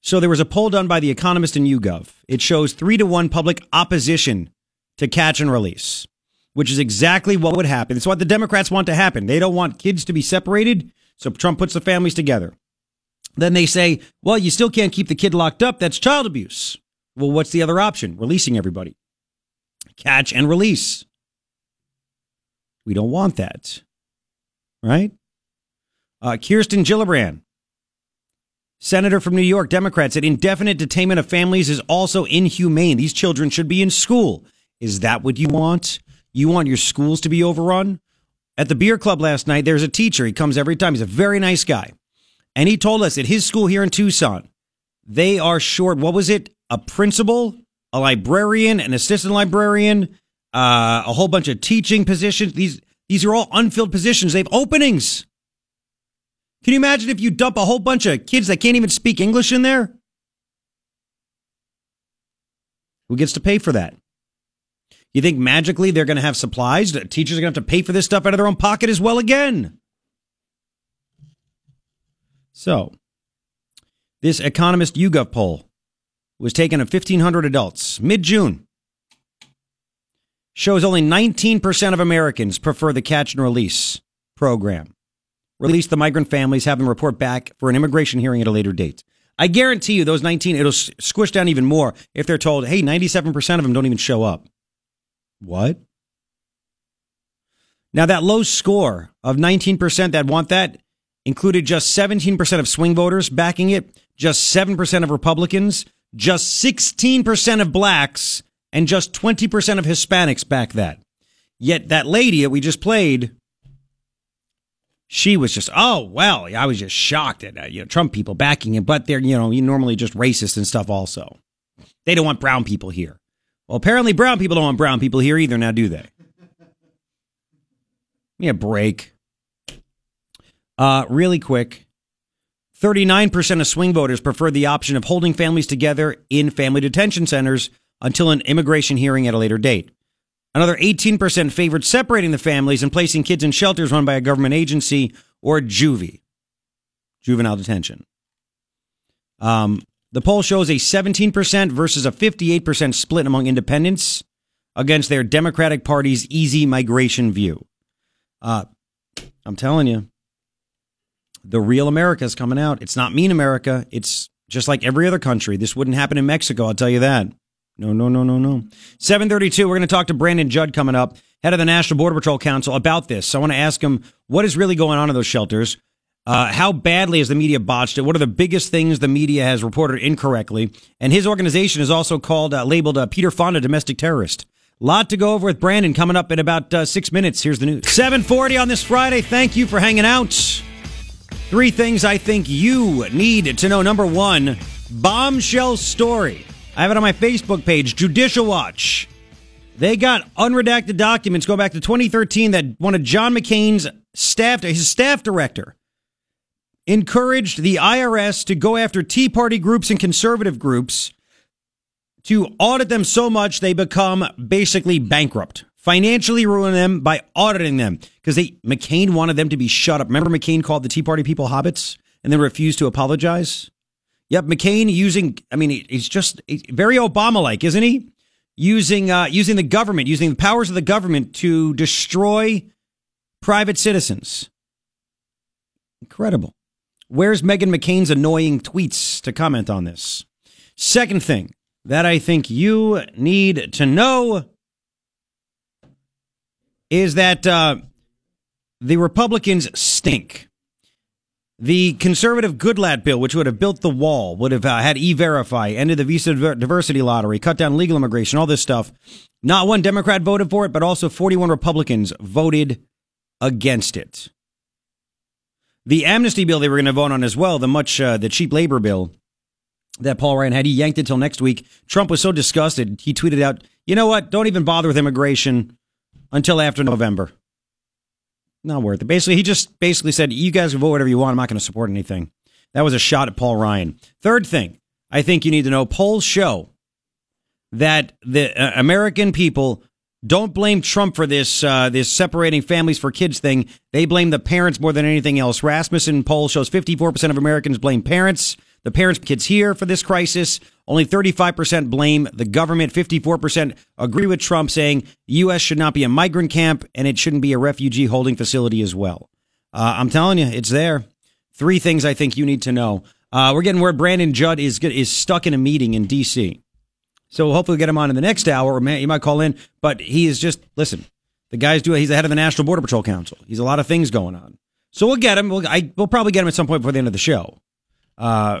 So there was a poll done by The Economist and YouGov. It shows three to one public opposition to catch and release, which is exactly what would happen. It's what the Democrats want to happen. They don't want kids to be separated, so Trump puts the families together. Then they say, well, you still can't keep the kid locked up. That's child abuse. Well, what's the other option? Releasing everybody. Catch and release. We don't want that. Right? Uh, Kirsten Gillibrand, senator from New York, Democrat, said indefinite detainment of families is also inhumane. These children should be in school. Is that what you want? You want your schools to be overrun? At the beer club last night, there's a teacher. He comes every time. He's a very nice guy. And he told us at his school here in Tucson, they are short. What was it? A principal, a librarian, an assistant librarian, uh, a whole bunch of teaching positions. These these are all unfilled positions. They have openings. Can you imagine if you dump a whole bunch of kids that can't even speak English in there? Who gets to pay for that? You think magically they're going to have supplies? Teachers are going to have to pay for this stuff out of their own pocket as well again. So, this Economist YouGov poll was taken of 1,500 adults mid June. Shows only 19% of Americans prefer the catch and release program. Release the migrant families, have them report back for an immigration hearing at a later date. I guarantee you, those 19, it'll squish down even more if they're told, hey, 97% of them don't even show up. What? Now, that low score of 19% that want that included just 17% of swing voters backing it, just 7% of Republicans, just 16% of blacks, and just 20% of Hispanics back that. Yet that lady that we just played, she was just, oh, well, I was just shocked at uh, you know, Trump people backing him, but they're, you know, normally just racist and stuff also. They don't want brown people here. Well, apparently brown people don't want brown people here either, now do they? A break. Uh, really quick. 39% of swing voters prefer the option of holding families together in family detention centers until an immigration hearing at a later date. Another 18% favored separating the families and placing kids in shelters run by a government agency or juvie, juvenile detention. Um, the poll shows a 17% versus a 58% split among independents against their Democratic Party's easy migration view. Uh, I'm telling you, the real America is coming out. It's not mean America. It's just like every other country. This wouldn't happen in Mexico, I'll tell you that. No, no, no, no, no. 732, we're going to talk to Brandon Judd coming up, head of the National Border Patrol Council, about this. So I want to ask him what is really going on in those shelters. Uh, how badly has the media botched it? What are the biggest things the media has reported incorrectly? And his organization is also called, uh, labeled uh, Peter Fonda domestic terrorist. Lot to go over with Brandon coming up in about uh, six minutes. Here's the news. 740 on this Friday. Thank you for hanging out. Three things I think you need to know. Number one, bombshell story. I have it on my Facebook page, Judicial Watch. They got unredacted documents going back to 2013 that one of John McCain's staff, his staff director, encouraged the IRS to go after Tea Party groups and conservative groups to audit them so much they become basically bankrupt, financially ruin them by auditing them because they McCain wanted them to be shut up. Remember McCain called the Tea Party people hobbits and then refused to apologize? Yep, McCain using I mean he's just very Obama like, isn't he? Using uh, using the government, using the powers of the government to destroy private citizens. Incredible. Where's Meghan McCain's annoying tweets to comment on this? Second thing that I think you need to know is that uh, the Republicans stink. The conservative Goodlatte bill, which would have built the wall, would have uh, had e-verify, ended the visa diversity lottery, cut down legal immigration, all this stuff. Not one Democrat voted for it, but also 41 Republicans voted against it. The amnesty bill they were going to vote on as well, the much uh, the cheap labor bill that Paul Ryan had, he yanked it till next week. Trump was so disgusted, he tweeted out, "You know what? Don't even bother with immigration until after November." Not worth it. Basically, he just basically said, "You guys can vote whatever you want. I'm not going to support anything." That was a shot at Paul Ryan. Third thing, I think you need to know: polls show that the uh, American people don't blame Trump for this uh, this separating families for kids thing. They blame the parents more than anything else. Rasmussen poll shows 54% of Americans blame parents. The parents kids here for this crisis. Only 35% blame the government. 54% agree with Trump saying the U.S. should not be a migrant camp and it shouldn't be a refugee holding facility as well. Uh, I'm telling you, it's there. Three things I think you need to know. Uh, we're getting where Brandon Judd is is stuck in a meeting in D.C. So we'll hopefully get him on in the next hour, or you might call in. But he is just listen. The guy's doing. He's the head of the National Border Patrol Council. He's a lot of things going on. So we'll get him. We'll, I, we'll probably get him at some point before the end of the show. Uh,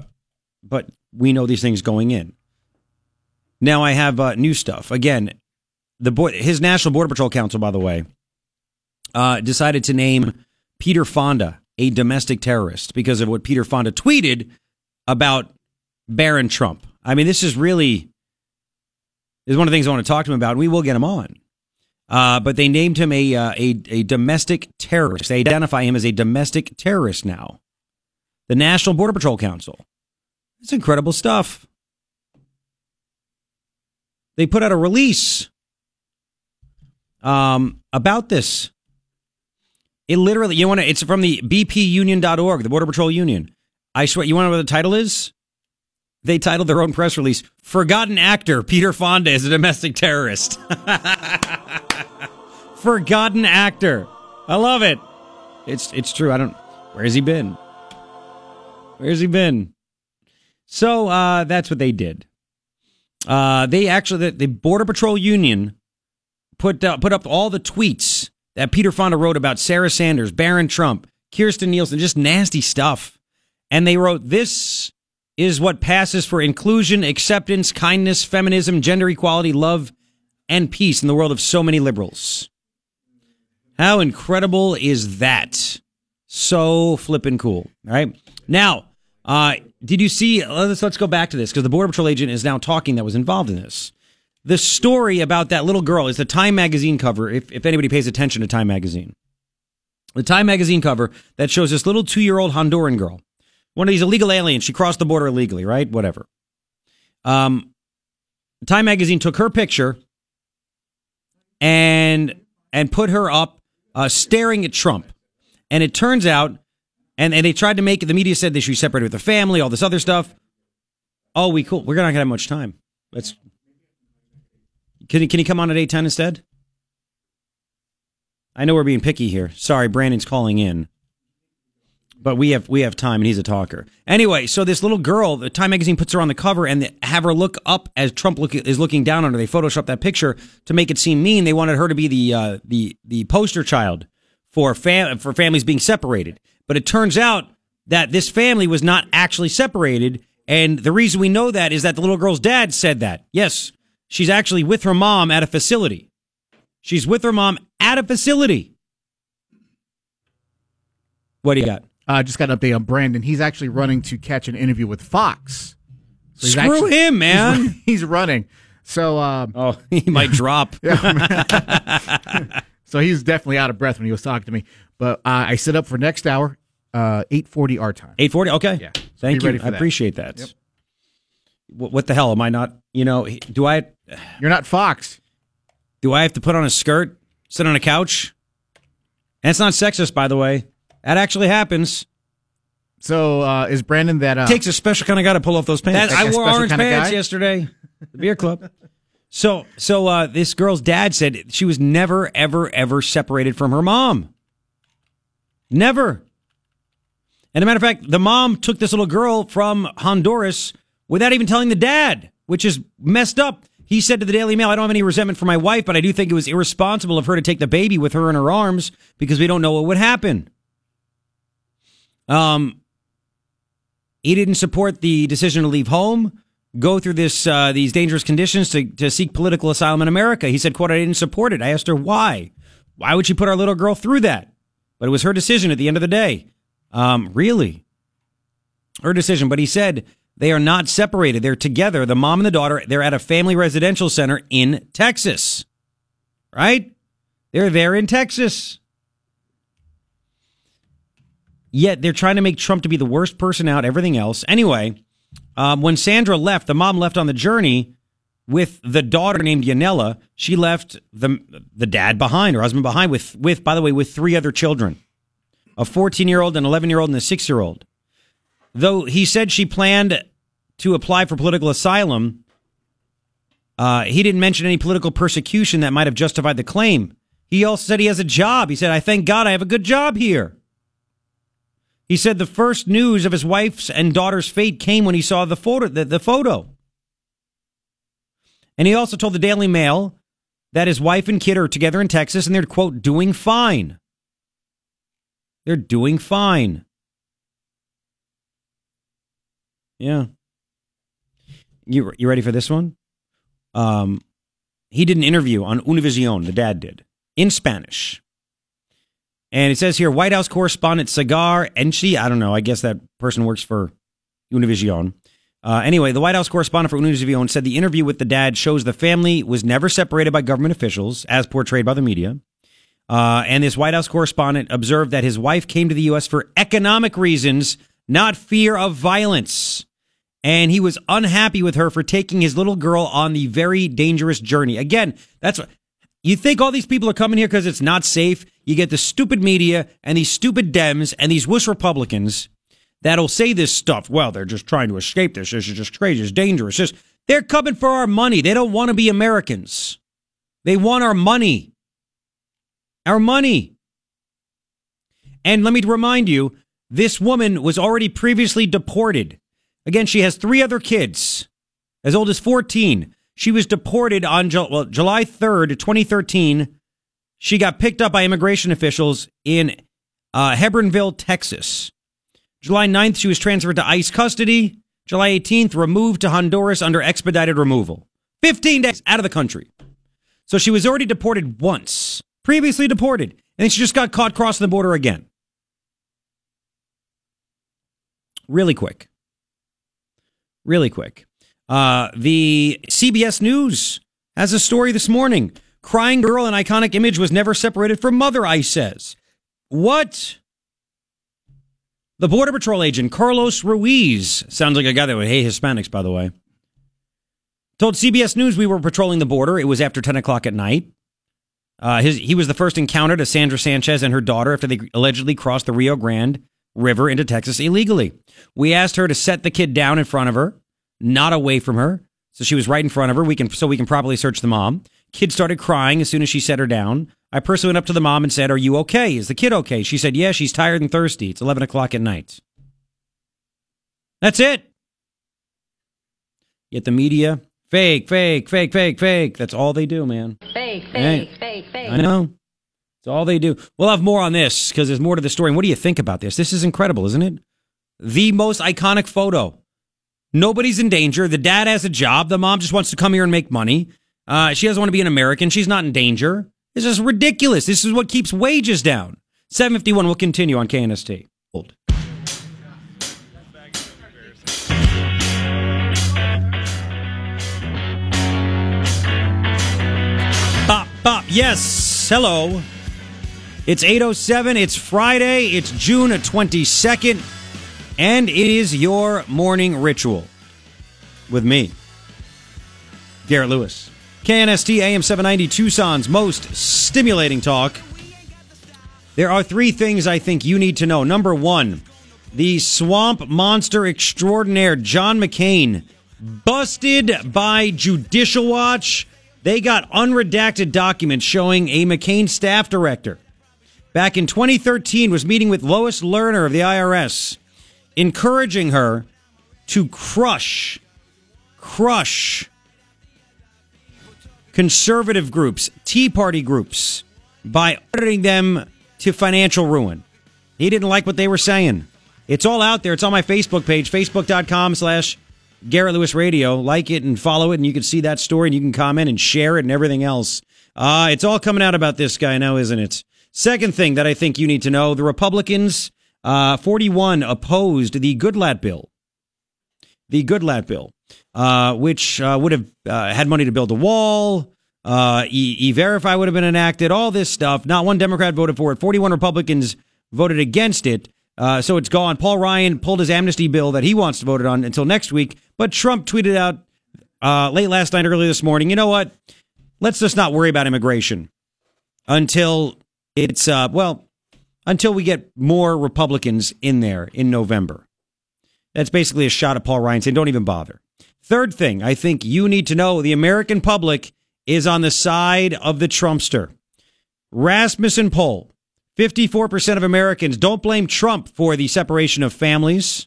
but we know these things going in. Now I have uh, new stuff. Again, the boy, his National Border Patrol Council, by the way, uh, decided to name Peter Fonda a domestic terrorist because of what Peter Fonda tweeted about Barron Trump. I mean, this is really is one of the things I want to talk to him about. And we will get him on. Uh, but they named him a, uh, a a domestic terrorist. They identify him as a domestic terrorist now. The National Border Patrol Council. It's incredible stuff. They put out a release um, about this. It literally, you want to, it's from the bpunion.org, the Border Patrol Union. I swear, you want to know what the title is? They titled their own press release, Forgotten Actor Peter Fonda is a Domestic Terrorist. Forgotten Actor. I love it. It's, it's true. I don't, where's he been? Where's he been? So uh, that's what they did. Uh, they actually, the, the, Border Patrol Union put uh, put up all the tweets that Peter Fonda wrote about Sarah Sanders, Barron Trump, Kirstjen Nielsen, just nasty stuff. And they wrote, This is what passes for inclusion, acceptance, kindness, feminism, gender equality, love, and peace in the world of so many liberals. How incredible is that? So flippin' cool. All right. Now, Uh, did you see? Let's let's go back to this because the border patrol agent is now talking that was involved in this. The story about that little girl is the Time magazine cover. If if anybody pays attention to Time magazine, the Time magazine cover that shows this little two year old Honduran girl, one of these illegal aliens. She crossed the border illegally, right? Whatever. Um, Time magazine took her picture and and put her up uh, staring at Trump. And it turns out, and, and they tried to make it, the media said they should be separated with the family, all this other stuff. Oh, we cool. We're not going to have much time. Let's. Can he, can he come on at 810 instead? I know we're being picky here. Sorry, Brandon's calling in. But we have we have time and he's a talker. Anyway, so this little girl, the Time magazine puts her on the cover and have her look up as Trump look, is looking down on her. They photoshopped that picture to make it seem mean. They wanted her to be the uh, the the poster child for fam- for families being separated. But it turns out that this family was not actually separated, and the reason we know that is that the little girl's dad said that. Yes, she's actually with her mom at a facility. She's with her mom at a facility. What do you got? I uh, just got an update on Brandon. He's actually running to catch an interview with Fox. So he's Screw actually- him, man. He's, he's running. So, um, Oh, he might drop. so he's definitely out of breath when he was talking to me. But uh, I set up for next hour, uh, eight forty our time. Eight forty. Okay. Yeah. Thank Be you. I that. appreciate that. What, what the hell am I not? You know, do I You're not Fox. do I have to put on a skirt, sit on a couch? And it's not sexist, by the way. That actually happens. So uh, is Brandon that? Uh, Takes a special kind of guy to pull off those pants. That, I wore orange pants yesterday. The beer club. So, so uh, this girl's dad said she was never, ever, ever separated from her mom. Never. And a matter of fact, the mom took this little girl from Honduras without even telling the dad, which is messed up. He said to the Daily Mail, I don't have any resentment for my wife, but I do think it was irresponsible of her to take the baby with her in her arms because we don't know what would happen. Um, he didn't support the decision to leave home, go through this uh, these dangerous conditions to, to seek political asylum in America. He said, "quote I didn't support it." I asked her why. Why would she put our little girl through that? But it was her decision at the end of the day. Um, really, her decision. But he said they are not separated; they're together. The mom and the daughter. They're at a family residential center in Texas. Right? They're there in Texas. Yet they're trying to make Trump to be the worst person out, everything else. Anyway, um, when Sandra left, the mom left on the journey with the daughter named Yanela. She left the the dad behind, her husband behind, with with by the way, with three other children, a 14 year old, an 11 year old, and a six year old. Though he said she planned to apply for political asylum, uh, he didn't mention any political persecution that might have justified the claim. He also said he has a job. He said, "I thank God I have a good job here." He said the first news of his wife's and daughter's fate came when he saw the photo. The, the photo. And he also told the Daily Mail that his wife and kid are together in Texas and they're, quote, doing fine. They're doing fine. Yeah. You, you ready for this one? Um, he did an interview on Univision, the dad did, in Spanish. And it says here White House correspondent Sagar Enchi. I don't know. I guess that person works for Univision. Uh, anyway, the White House correspondent for Univision said the interview with the dad shows the family was never separated by government officials, as portrayed by the media. Uh, and this White House correspondent observed that his wife came to the U.S. for economic reasons, not fear of violence. And he was unhappy with her for taking his little girl on the very dangerous journey. Again, that's what you think all these people are coming here because it's not safe. You get the stupid media and these stupid Dems and these wuss Republicans that'll say this stuff. Well, they're just trying to escape this. This is just crazy. It's dangerous. Just, they're coming for our money. They don't want to be Americans. They want our money. Our money. And let me remind you, this woman was already previously deported. Again, she has three other kids, as old as 14. She was deported on well, July 3rd, 2013. She got picked up by immigration officials in uh, Hebbronville, Texas. July 9th, she was transferred to ICE custody. July 18th, removed to Honduras under expedited removal. 15 days out of the country. So she was already deported once, previously deported, and then she just got caught crossing the border again. Really quick. really quick. Uh, the CBS News has a story this morning. Crying girl, an iconic image, was never separated from mother, I says. What? The Border Patrol agent, Carlos Ruiz, sounds like a guy that would hate Hispanics, by the way, told CBS News we were patrolling the border. It was after 10 o'clock at night. Uh, his, he was the first encounter to Sandra Sanchez and her daughter after they allegedly crossed the Rio Grande River into Texas illegally. We asked her to set the kid down in front of her, not away from her. So she was right in front of her. We can so we can properly search the mom. Kid started crying as soon as she set her down. I personally went up to the mom and said, "Are you okay? Is the kid okay?" She said, "Yeah, she's tired and thirsty. It's eleven o'clock at night." That's it. Yet the media, fake, fake, fake, fake, fake. That's all they do, man. Fake, fake, fake, fake. I know. It's all they do. We'll have more on this because there's more to the story. And what do you think about this? This is incredible, isn't it? The most iconic photo. Nobody's in danger. The dad has a job. The mom just wants to come here and make money. Uh, she doesn't want to be an American. She's not in danger. This is ridiculous. This is what keeps wages down. 751 will continue on KNST. Bop. Yes. Hello. It's 807. It's Friday. It's June 22nd. And it is your morning ritual with me, Garrett Lewis. KNST AM 790 Tucson's most stimulating talk. There are three things I think you need to know. Number one, the swamp monster extraordinaire, John McCain, busted by Judicial Watch. They got unredacted documents showing a McCain staff director back in 2013 was meeting with Lois Lerner of the IRS, encouraging her to crush, crush conservative groups, Tea Party groups, by auditing them to financial ruin. He didn't like what they were saying. It's all out there. It's on my Facebook page, facebook.com slash Garrett Lewis Radio. Like it and follow it, and you can see that story, and you can comment and share it and everything else. Uh, it's all coming out about this guy now, isn't it? Second thing that I think you need to know the Republicans, uh, 41 opposed the Goodlatte bill. The Goodlatte bill, uh, which uh, would have uh, had money to build a wall. Uh, e Verify would have been enacted, all this stuff. Not one Democrat voted for it. 41 Republicans voted against it. Uh, so it's gone. Paul Ryan pulled his amnesty bill that he wants to vote on until next week. But Trump tweeted out uh, late last night, early this morning, you know what? Let's just not worry about immigration until it's, uh, well, until we get more Republicans in there in November. That's basically a shot at Paul Ryan saying, don't even bother. Third thing I think you need to know the American public is on the side of the Trumpster. Rasmussen poll 54% of Americans don't blame Trump for the separation of families,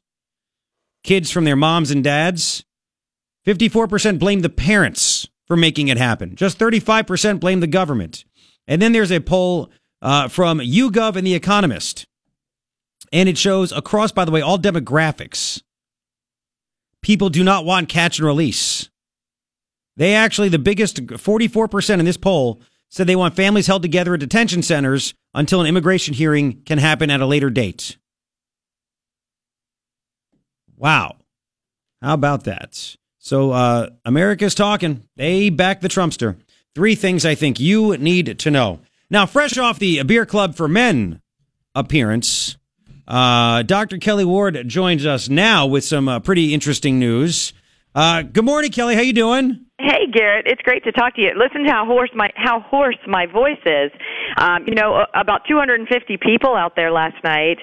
kids from their moms and dads. 54% blame the parents for making it happen. Just 35% blame the government. And then there's a poll uh, from YouGov and The Economist. And it shows across, by the way, all demographics. People do not want catch and release. They actually, the biggest 44% in this poll said they want families held together at detention centers until an immigration hearing can happen at a later date. Wow. How about that? So, uh, America's talking. They back the Trumpster. Three things I think you need to know. Now, fresh off the Beer Club for Men appearance, uh, Dr. Kelli Ward joins us now with some uh, pretty interesting news. Uh, good morning, Kelli. How you doing? Hey Garrett, it's great to talk to you. Listen to how hoarse my how hoarse my voice is. Um, you know, about 250 people out there last night.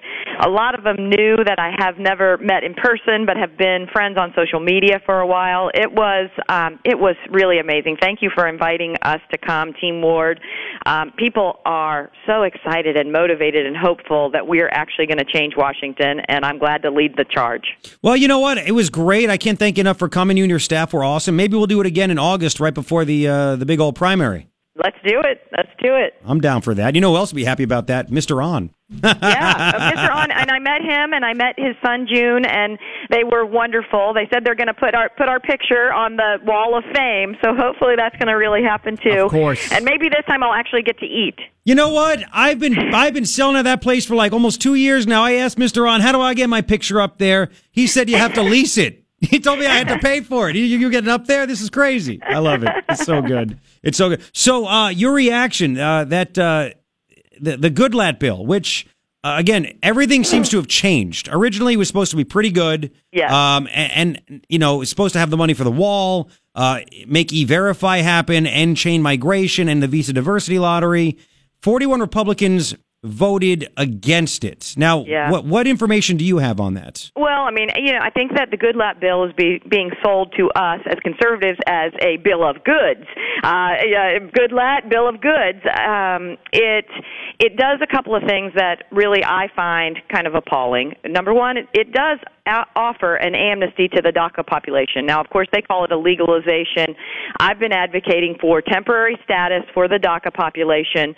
A lot of them knew that I have never met in person, but have been friends on social media for a while. It was um, it was really amazing. Thank you for inviting us to come, Team Ward. Um, people are so excited and motivated and hopeful that we are actually going to change Washington, and I'm glad to lead the charge. Well, you know what? It was great. I can't thank you enough for coming. You and your staff were awesome. Maybe we'll do it again in August, right before the uh, the big old primary. Let's do it. Let's do it. I'm down for that. You know who else would be happy about that? Mr. An. yeah, uh, Mr. An, and I met him, and I met his son June, and they were wonderful. They said they're going to put our put our picture on the wall of fame, so hopefully that's going to really happen too. Of course. and maybe this time I'll actually get to eat. You know what? I've been I've been selling at that place for like almost two years now. I asked Mr. An, how do I get my picture up there? He said you have to lease it. He told me I had to pay for it. You, you getting up there? This is crazy. I love it. It's so good. It's so good. So, uh, your reaction uh, that uh, the the Goodlatte bill, which uh, again everything seems to have changed. Originally, it was supposed to be pretty good. Yeah. Um, and, and you know, it's supposed to have the money for the wall, uh, make e-verify happen, end chain migration, and the visa diversity lottery. Forty-one Republicans voted against it. Now, Yeah. what what information do you have on that? Well, I mean, you know, I think that the Goodlatte bill is be, being sold to us as conservatives as a bill of goods. Uh, yeah, Goodlatte bill of goods. Um, it it does a couple of things that really I find kind of appalling. Number one, it, it does offer an amnesty to the DACA population. Now, of course, they call it a legalization. I've been advocating for temporary status for the DACA population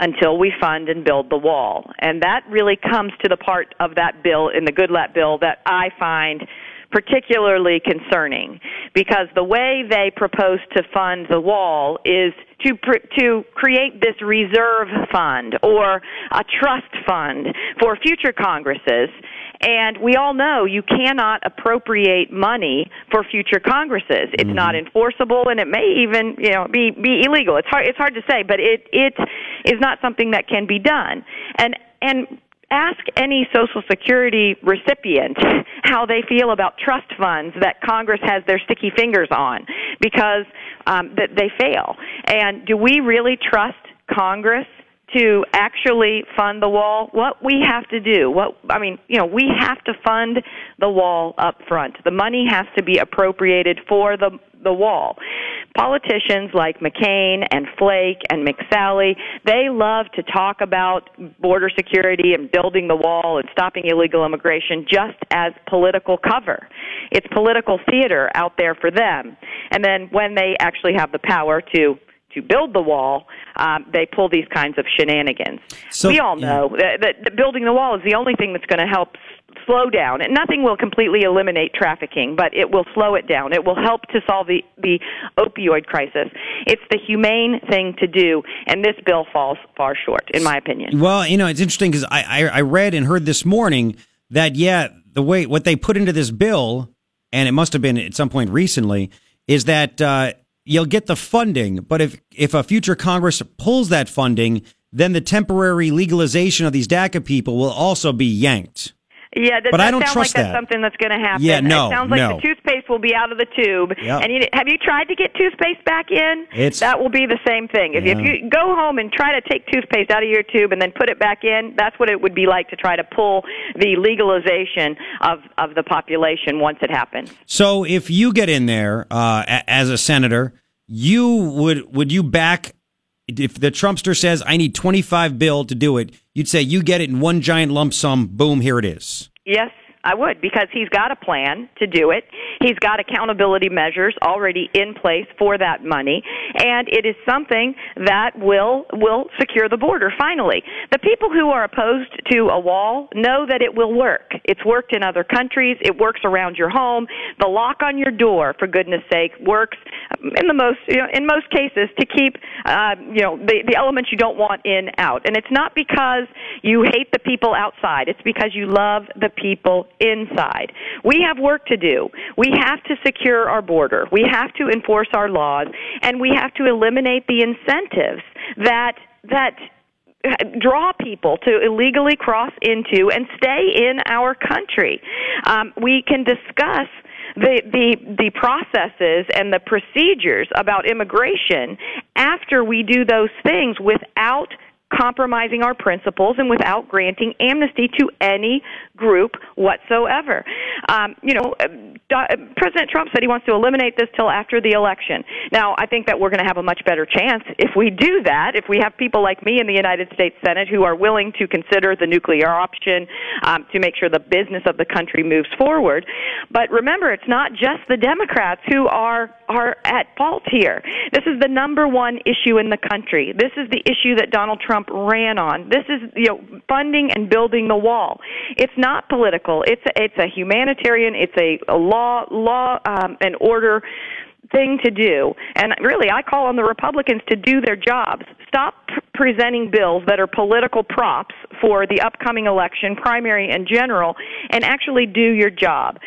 until we fund and build the wall. And that really comes to the part of that bill in the Goodlatte bill that I find particularly concerning because the way they propose to fund the wall is to pr- to create this reserve fund or a trust fund for future congresses and we all know you cannot appropriate money for future congresses. It's not enforceable, and it may even, you know, be be illegal. It's hard. It's hard to say, but it it is not something that can be done. And and ask any Social Security recipient how they feel about trust funds that Congress has their sticky fingers on, because um, that they fail. And do we really trust Congress? To actually fund the wall, what we have to do, what I mean, you know, we have to fund the wall up front. The money has to be appropriated for the the wall. Politicians like McCain and Flake and McSally, they love to talk about border security and building the wall and stopping illegal immigration just as political cover. It's political theater out there for them. And then when they actually have the power to to build the wall, um, they pull these kinds of shenanigans. So- we all know that, that, that building the wall is the only thing that's going to help slow down. And nothing will completely eliminate trafficking, but it will slow it down. It will help to solve the, the opioid crisis. It's the humane thing to do, and this bill falls far short, in my opinion. Well, you know, it's interesting because I, I I read and heard this morning that yeah, the way what they put into this bill, and it must have been at some point recently, is that uh, you'll get the funding, but if if a future Congress pulls that funding, then the temporary legalization of these DACA people will also be yanked. Yeah, that, But that I don't sounds trust like that's that. something that's going to happen. Yeah, no, It sounds like no. the toothpaste will be out of the tube. Yep. And you, have you tried to get toothpaste back in? It's- that will be the same thing. If, if you go home and try to take toothpaste out of your tube and then put it back in, that's what it would be like to try to pull the legalization of of the population once it happens. So if you get in there uh, as a senator, you would would you back if the Trumpster says I need twenty five bill to do it? You'd say you get it in one giant lump sum. Boom, here it is. Yes, I would because he's got a plan to do it. He's got accountability measures already in place for that money, and it is something that will will secure the border finally. The people who are opposed to a wall know that it will work. It's worked in other countries. It works around your home. The lock on your door, for goodness sake, works in the most you know, in most cases to keep uh, you know the the elements you don't want in out. And it's not because you hate the people outside. It's because you love the people inside. We have work to do. We have to secure our border. We have to enforce our laws, and we have to eliminate the incentives that that draw people to illegally cross into and stay in our country. Um, we can discuss the, the the processes and the procedures about immigration after we do those things without compromising our principles and without granting amnesty to any group whatsoever. Um, you know, uh, President Trump said he wants to eliminate this till after the election. Now, I think that we're going to have a much better chance if we do that, if we have people like me in the United States Senate who are willing to consider the nuclear option um, to make sure the business of the country moves forward. But remember, it's not just the Democrats who are are at fault here. This is the number one issue in the country. This is the issue that Donald Trump ran on. This is you know funding and building the wall. It's not political. It's a, it's a humanitarian. It's a, a law law um, and order thing to do. And really, I call on the Republicans to do their jobs. Stop presenting bills that are political props for the upcoming election, primary and general, and actually do your job.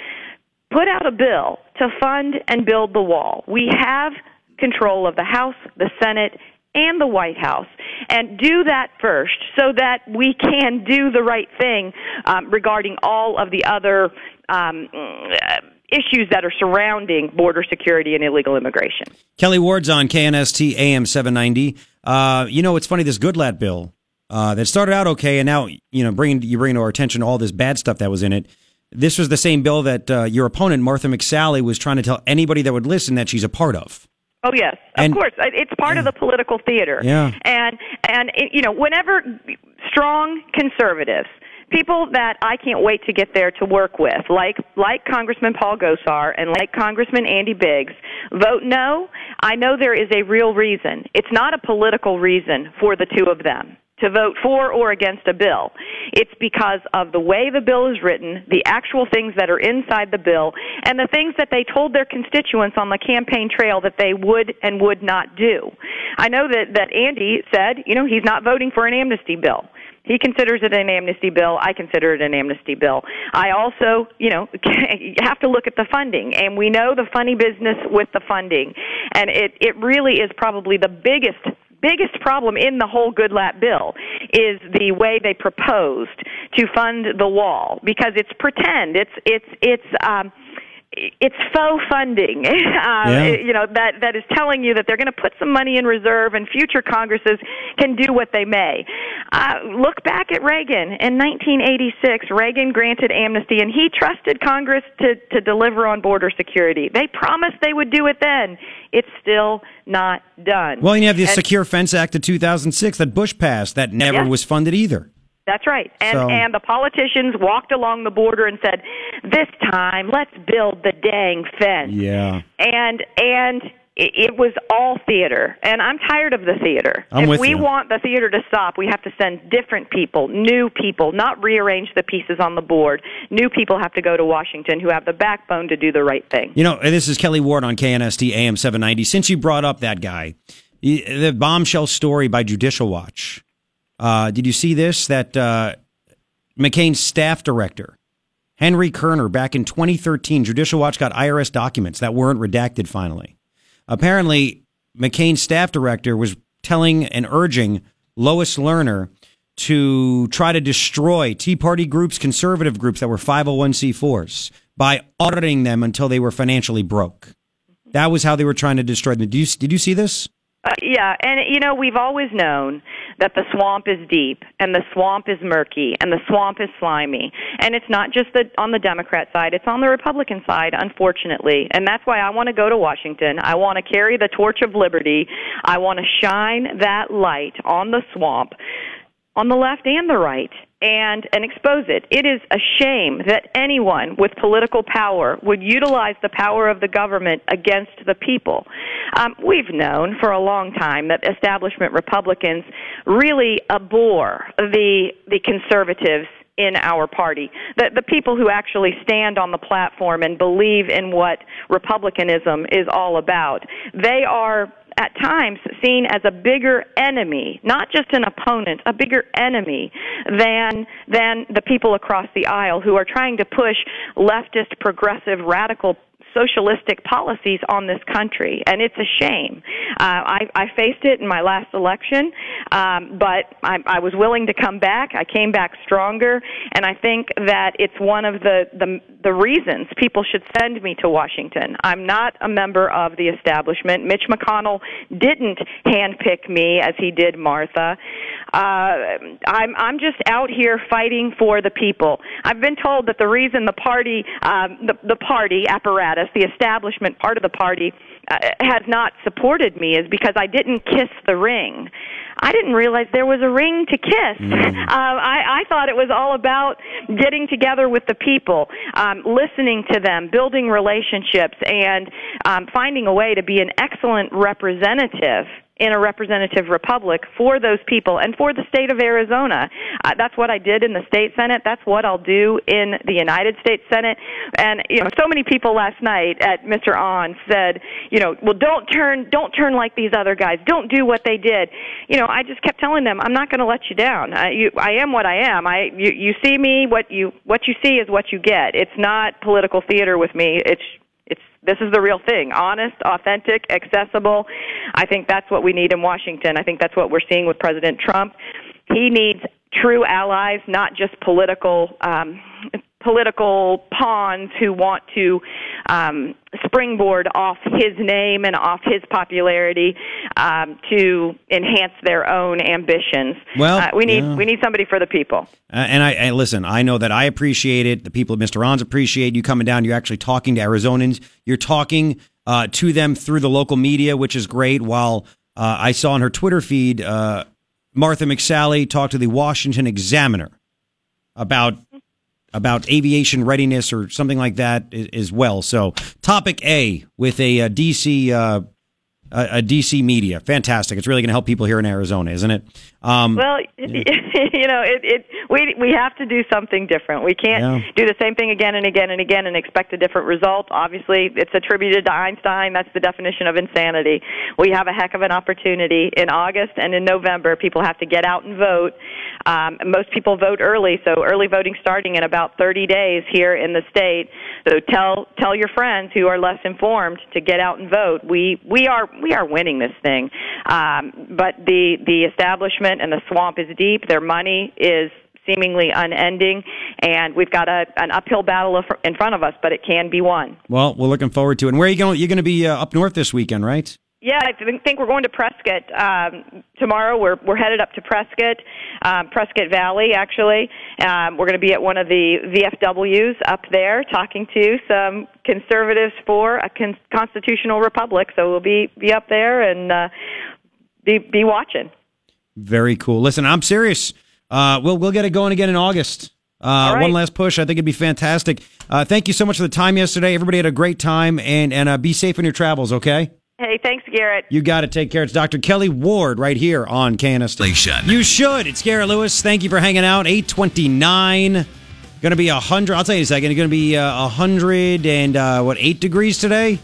put out a bill to fund and build the wall. We have control of the House, the Senate, and the White House, and do that first so that we can do the right thing um, regarding all of the other um, uh, issues that are surrounding border security and illegal immigration. Kelli Ward's on KNST AM 790. Uh, you know, it's funny, this Goodlatte bill uh, that started out okay, and now, you know, bringing, you bring to our attention all this bad stuff that was in it. This was the same bill that uh, your opponent, Martha McSally, was trying to tell anybody that would listen that she's a part of. Oh yes, of And- course. It's part of the political theater. Yeah. And and it, you know, whenever strong conservatives, people that I can't wait to get there to work with, like like Congressman Paul Gosar and like Congressman Andy Biggs, vote no, I know there is a real reason. It's not a political reason for the two of them to vote for or against a bill. It's because of the way the bill is written, the actual things that are inside the bill, and the things that they told their constituents on the campaign trail that they would and would not do. I know that, that Andy said, you know, he's not voting for an amnesty bill. He considers it an amnesty bill. I consider it an amnesty bill. I also, you know, have to look at the funding, and we know the funny business with the funding, and it it really is probably the biggest biggest problem in the whole Goodlatte bill is the way they proposed to fund the wall because it's pretend. It's it's it's um it's faux funding, uh, Yeah. you know that that is telling you that they're going to put some money in reserve, and future Congresses can do what they may. Uh, look back at Reagan in 1986. Reagan granted amnesty, and he trusted Congress to to deliver on border security. They promised they would do it then. It's still not done. Well, you have the And- Secure Fence Act of 2006 that Bush passed that never Yeah. was funded either. That's right. And So- and the politicians walked along the border and said, "This time, let's build the dang fence." Yeah. And and it, it was all theater, and I'm tired of the theater. I'm if we you. want the theater to stop, we have to send different people, new people, not rearrange the pieces on the board. New people have to go to Washington who have the backbone to do the right thing. You know, this is Kelli Ward on KNST AM 790. Since you brought up that guy, the the bombshell story by Judicial Watch. Uh, did you see this? That uh, McCain's staff director, Henry Kerner, back in 2013, Judicial Watch got IRS documents that weren't redacted finally. Apparently, McCain's staff director was telling and urging Lois Lerner to try to destroy Tea Party groups, conservative groups that were 501c4s by auditing them until they were financially broke. That was how they were trying to destroy them. Did you, did you see this? Uh, yeah, and you know we've always known that the swamp is deep and the swamp is murky and the swamp is slimy, and it's not just the, on the Democrat side; it's on the Republican side, unfortunately. And that's why I want to go to Washington. I want to carry the torch of liberty. I want to shine that light on the swamp, on the left and the right, and and expose it. It is a shame that anyone with political power would utilize the power of the government against the people. Um, we've known for a long time that establishment Republicans really abhor the the conservatives in our party. The, the people who actually stand on the platform and believe in what republicanism is all about. They are at times seen as a bigger enemy, not just an opponent, a bigger enemy than than the people across the aisle who are trying to push leftist, progressive, radical socialistic policies on this country, and it's a shame. Uh, I, I faced it in my last election, um, but I, I was willing to come back. I came back stronger, and I think that it's one of the, the the reasons people should send me to Washington. I'm not a member of the establishment. Mitch McConnell didn't handpick me as he did Martha. Uh, I'm I'm just out here fighting for the people. I've been told that the reason the party, um, the the party apparatus, the establishment part of the party, uh, has not supported me is because I didn't kiss the ring. I didn't realize there was a ring to kiss. Um, I, I thought it was all about getting together with the people, um, listening to them, building relationships, and um, finding a way to be an excellent representative in a representative republic for those people and for the state of Arizona. Uh, that's what I did in the state senate. That's what I'll do in the United States Senate. And you know, so many people last night at Mr. An said, you know, well, don't turn, don't turn like these other guys. Don't do what they did. You know, I just kept telling them, I'm not going to let you down. I, you, I am what I am. I, you, you see me. What you, what you see is what you get. It's not political theater with me. It's it's this is the real thing. Honest authentic accessible. I think that's what we need in washington. I think that's what we're seeing with president trump. He needs true allies not just political um political pawns who want to um, springboard off his name and off his popularity um, to enhance their own ambitions. Well, uh, we need yeah. we need somebody for the people. Uh, and I, I listen. I know that I appreciate it. The people of Mr. An's appreciate you coming down. You're actually talking to Arizonans. You're talking uh, to them through the local media, which is great. While uh, I saw on her Twitter feed, uh, Martha McSally talked to the Washington Examiner about about aviation readiness or something like that as well. So, topic A with a, uh DC uh, a, a DC media, fantastic. It's really going to help people here in Arizona, isn't it? Um, Well, you know, it, it we we have to do something different. We can't Yeah. do the same thing again and again and again and expect a different result. Obviously, it's attributed to Einstein. That's the definition of insanity. We have a heck of an opportunity in August and in November. People have to get out and vote. Um, most people vote early, so early voting starting in about 30 days here in the state. So tell tell your friends who are less informed to get out and vote. We we are we are winning this thing, um, but the the establishment and the swamp is deep. Their money is seemingly unending, and we've got a, an uphill battle in front of us, but it can be won. Well, we're looking forward to it. And where are you going? You're going to be uh, up north this weekend, right? Yeah, I think think we're going to Prescott um, tomorrow. We're we're headed up to Prescott, um, Prescott Valley. Actually, um, we're going to be at one of the VFWs up there, talking to some conservatives for a con- constitutional republic. So we'll be be up there and uh, be be watching. Very cool. Listen, I'm serious. Uh, we'll we'll get it going again in August. Uh, right. One last push. I think it'd be fantastic. Uh, thank you so much for the time yesterday. Everybody had a great time, and and uh, be safe in your travels. Okay. Hey, thanks, Garrett. You got to take care. It's Dr. Kelli Ward right here on KNST. Station. You should. It's Garrett Lewis. Thank you for hanging out. 829. Going to be a 100. I'll tell you in a second. It's going to be uh, 100 and, uh, what, 8 degrees today?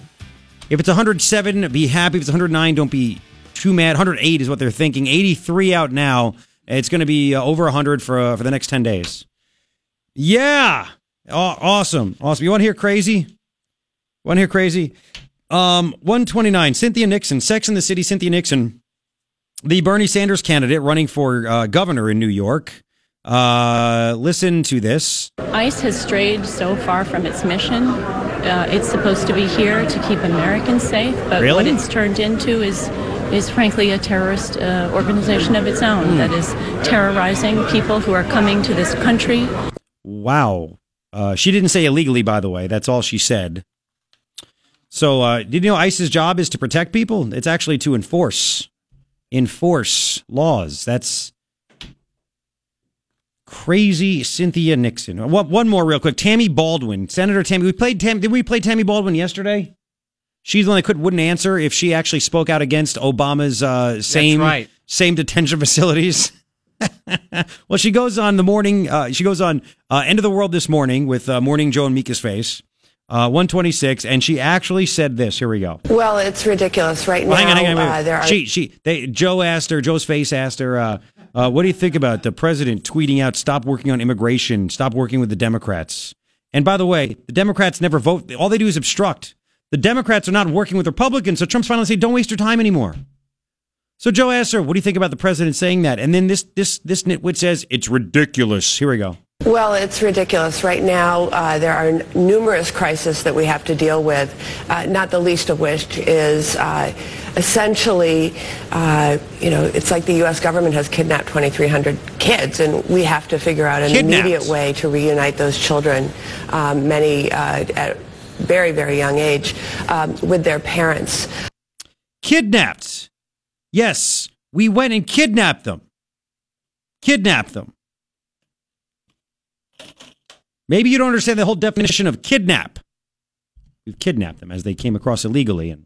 If it's 107, be happy. If it's 109, don't be too mad. 108 is what they're thinking. 83 out now. It's going to be uh, over 100 for, uh, for the next 10 days. Yeah. Aw awesome. Awesome. You want to hear crazy? Want to hear crazy? Um, 129, Cynthia Nixon, Sex in the City, Cynthia Nixon, the Bernie Sanders candidate running for uh, governor in New York. Uh, listen to this. ICE has strayed so far from its mission. Uh, it's supposed to be here to keep Americans safe, but Really? what it's turned into is is frankly a terrorist uh, organization of its own Hmm. that is terrorizing people who are coming to this country. Wow. Uh, she didn't say illegally, by the way. That's all she said. So, uh, did you know ICE's job is to protect people? It's actually to enforce, enforce laws. That's crazy. Cynthia Nixon. One more, real quick. Tammy Baldwin, Senator Tammy. We played Tammy. Did we play Tammy Baldwin yesterday? She's the one that could wouldn't answer if she actually spoke out against Obama's uh, same right. same detention facilities. well, she goes on the morning. Uh, she goes on uh, End of the World this morning with uh, Morning Joe and Mika's face, uh, 126, and she actually said this. Here we go. Well, it's ridiculous right Well, now. hang on, hang on. wait, uh, there are she, she, they, Joe asked her. Joe's face asked her. Uh, uh, what do you think about the president tweeting out, "Stop working on immigration. Stop working with the Democrats." And by the way, the Democrats never vote. All they do is obstruct. The Democrats are not working with Republicans, so Trump's finally saying, "Don't waste your time anymore." So Joe asked her, "What do you think about the president saying that?" And then this this this nitwit says, "It's ridiculous." Here we go. well, it's ridiculous right now. Uh, there are n- numerous crises that we have to deal with. Uh, not the least of which is uh, essentially, uh, you know, it's like the U.S. government has kidnapped 2,300 kids, and we have to figure out an Kidnapped. immediate way to reunite those children, um, many uh, at very very young age, um, with their parents. Kidnapped. Yes, we went and kidnapped them. Kidnapped them. Maybe you don't understand the whole definition of kidnap. We've kidnapped them as they came across illegally, and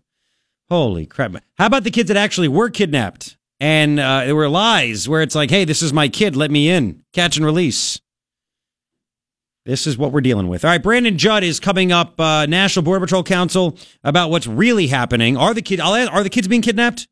Holy crap! How about the kids that actually were kidnapped and uh, there were lies where it's like, "Hey, this is my kid. Let me in. Catch and release." This is what we're dealing with. All right, Brandon Judd is coming up. Uh, National Border Patrol Council about what's really happening. Are the kid? I'll Are the kids being kidnapped?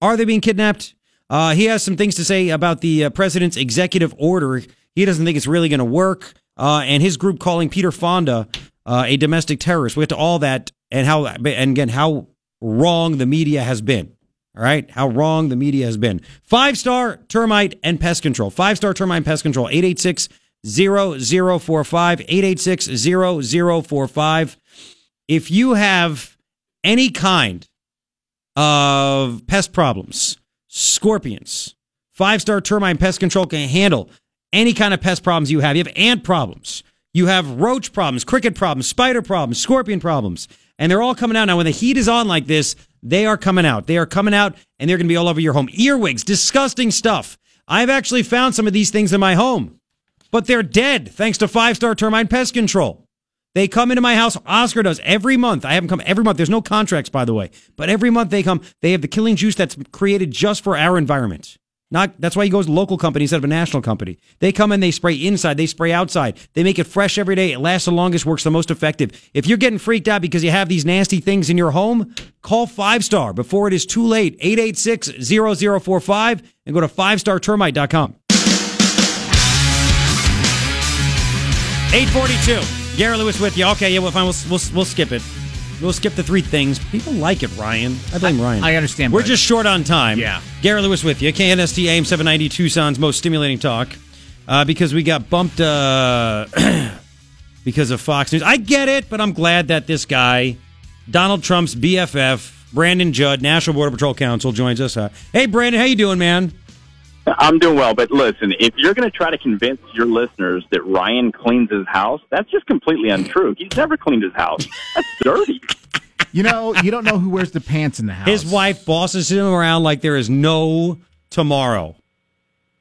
Are they being kidnapped? Uh, he has some things to say about the uh, president's executive order. He doesn't think it's really going to work. Uh, and his group calling Peter Fonda uh, a domestic terrorist. We get to all that and how, and again, how wrong the media has been. All right, how wrong the media has been. Five star termite and pest control. Five star termite and pest control. 886 0045. 886 0045. If you have any kind of pest problems, scorpions, five star termite pest control can handle any kind of pest problems you have. You have ant problems, you have roach problems, cricket problems, spider problems, scorpion problems, and they're all coming out. Now, when the heat is on like this, they are coming out. They are coming out and they're going to be all over your home. Earwigs, disgusting stuff. I've actually found some of these things in my home, but they're dead thanks to five star termite pest control. They come into my house. Oscar does every month. I have them come every month. There's no contracts, by the way, but every month they come. They have the killing juice that's created just for our environment. Not that's why he goes to local company instead of a national company. They come and they spray inside, they spray outside. They make it fresh every day. It lasts the longest, works the most effective. If you're getting freaked out because you have these nasty things in your home, call Five Star before it is too late. 886-0045 and go to 5startermite.com. 842. Garrett Lewis with you. Okay, yeah, well, fine. We'll, we'll, we'll skip it. We'll skip the three things. People like it, Ryan. I blame Ryan. I understand, We're just short on time. Yeah. Garrett Lewis with you. KNST AM 790 Tucson's most stimulating talk. Uh, because we got bumped uh, because of Fox News. I get it, but I'm glad that this guy, Donald Trump's BFF, Brandon Judd, National Border Patrol Council, joins us. Uh, hey, Brandon, how you doing, man? I'm doing well, but listen, if you're going to try to convince your listeners that Ryan cleans his house, that's just completely untrue. He's never cleaned his house. That's dirty. You know, you don't know who wears the pants in the house. His wife bosses him around like there is no tomorrow.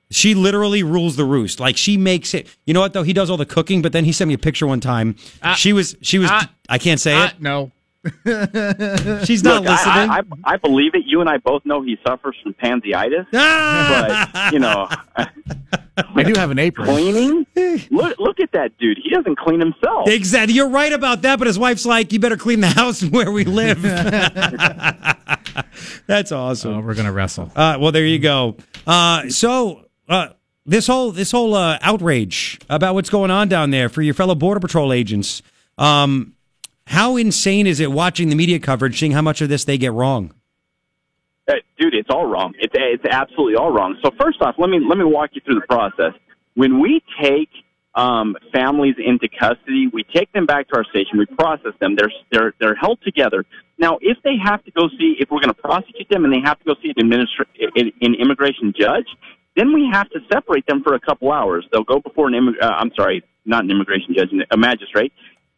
She literally rules the roost. Like she makes it. You know what though? He does all the cooking, but then he sent me a picture one time. Ah. she was she was Ah. I can't say Ah, it. no. She's not Look, I- listening. I, I, I believe it. You and I both know he suffers from pansiitis, Ah! but you know, I do have an apron. cleaning. Look, look at that dude. He doesn't clean himself. Exactly. You're right about that, but his wife's like, you better clean the house where we live. That's awesome. Oh, we're gonna wrestle. Uh, well, there you go. Uh, so uh, this whole this whole uh, outrage about what's going on down there for your fellow border patrol agents. Um, how insane is it watching the media coverage, seeing how much of this they get wrong? Uh, dude, it's all wrong. It's it's absolutely all wrong. So first off, let me let me walk you through the process. When we take um, families into custody, we take them back to our station. We process them. They're they're they're held together. Now, if they have to go see, if we're going to prosecute them, and they have to go see an administra- an, an immigration judge, then we have to separate them for a couple hours. They'll go before an immig- uh, I'm sorry, not an immigration judge, a magistrate,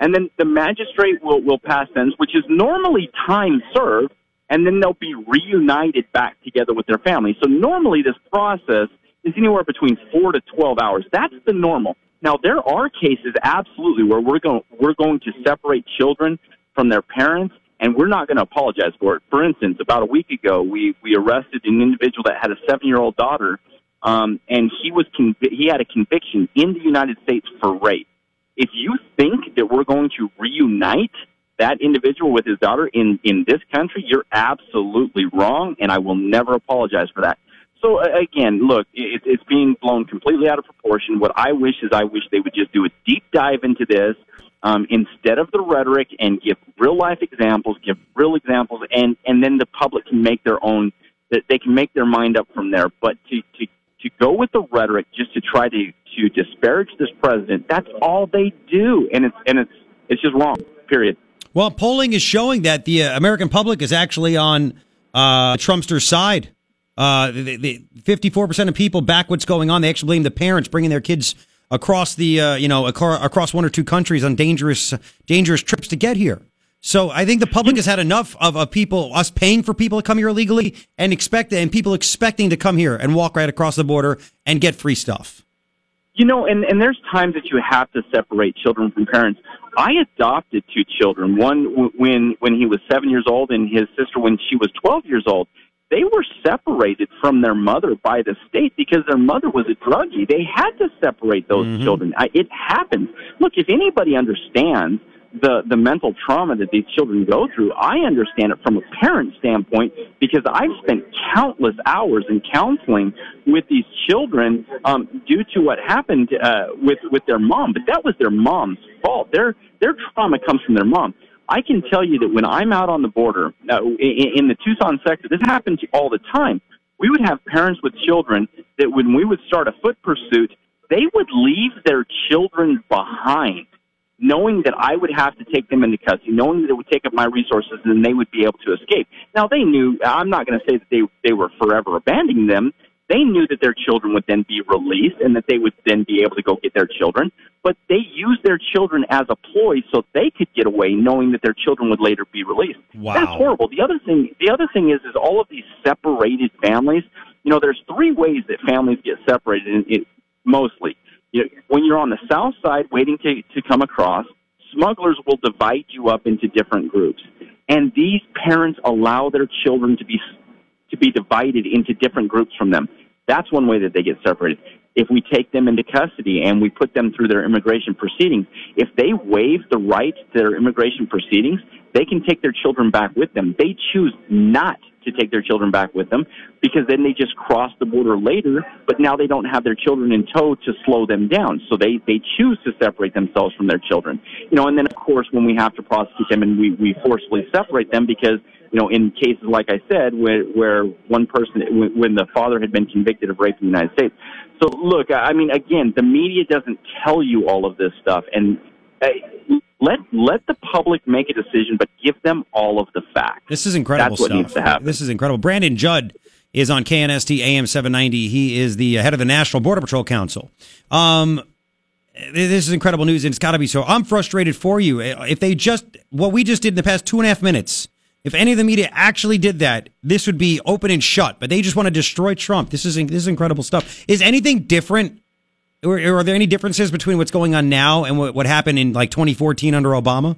and then the magistrate will will pass sentence, which is normally time served and then they'll be reunited back together with their family. So normally this process is anywhere between four to twelve hours. That's the normal. Now there are cases absolutely where we're going we're going to separate children from their parents and we're not going to apologize for it. For instance, about a week ago, we we arrested an individual that had a seven year old daughter, um, and he was convi- he had a conviction in the United States for rape. If you think that we're going to reunite that individual with his daughter in in this country, you're absolutely wrong, and I will never apologize for that. So again, look, it, it's being blown completely out of proportion. What I wish is I wish they would just do a deep dive into this um, instead of the rhetoric and give real life examples, give real examples, and and then the public can make their own. They can make their mind up from there. But to to to go with the rhetoric just to try to to disparage this president, that's all they do, and it's and it's it's just wrong. Period. Well, polling is showing that the uh, American public is actually on uh, Trumpster's side. Uh, the, the 54% of people back what's going on. They actually blame the parents bringing their kids across the, uh, you know, across one or two countries on dangerous, dangerous trips to get here. So I think the public has had enough of, of people, us paying for people to come here illegally and expect, and people expecting to come here and walk right across the border and get free stuff. You know, and, and there's times that you have to separate children from parents. I adopted two children. One w- when when he was seven years old, and his sister when she was twelve years old. They were separated from their mother by the state because their mother was a druggie. They had to separate those mm-hmm. children. I, it happens. Look, if anybody understands the the mental trauma that these children go through, I understand it from a parent standpoint because I've spent countless hours in counseling with these children um, due to what happened uh, with with their mom. But that was their mom's fault. Their their trauma comes from their mom. I can tell you that when I'm out on the border uh, in, in the Tucson sector, this happens all the time. We would have parents with children that when we would start a foot pursuit, they would leave their children behind knowing that I would have to take them into custody, knowing that it would take up my resources and they would be able to escape. Now they knew, I'm not going to say that they, they were forever abandoning them. They knew that their children would then be released and that they would then be able to go get their children, but they used their children as a ploy so they could get away knowing that their children would later be released. Wow. That's horrible. The other thing, the other thing is, is all of these separated families, you know, there's three ways that families get separated in, in, mostly you know, when you're on the south side waiting to, to come across, smugglers will divide you up into different groups. And these parents allow their children to be to be divided into different groups from them. That's one way that they get separated. If we take them into custody and we put them through their immigration proceedings, if they waive the right to their immigration proceedings, they can take their children back with them. They choose not to take their children back with them because then they just cross the border later, but now they don't have their children in tow to slow them down. So they, they choose to separate themselves from their children. You know, and then of course when we have to prosecute them and we, we forcefully separate them because, you know, in cases like I said, where, where one person, when, when the father had been convicted of rape in the United States. So look, I mean, again, the media doesn't tell you all of this stuff and uh, let let the public make a decision, but give them all of the facts. This is incredible That's what needs to happen. This is incredible. Brandon Judd is on KNST AM 790. He is the head of the National Border Patrol Council. Um, this is incredible news, and it's got to be so. I'm frustrated for you. If they just, what we just did in the past two and a half minutes, if any of the media actually did that, this would be open and shut. But they just want to destroy Trump. This is this is incredible stuff. Is anything different? Or, are there any differences between what's going on now and what, what happened in like 2014 under Obama?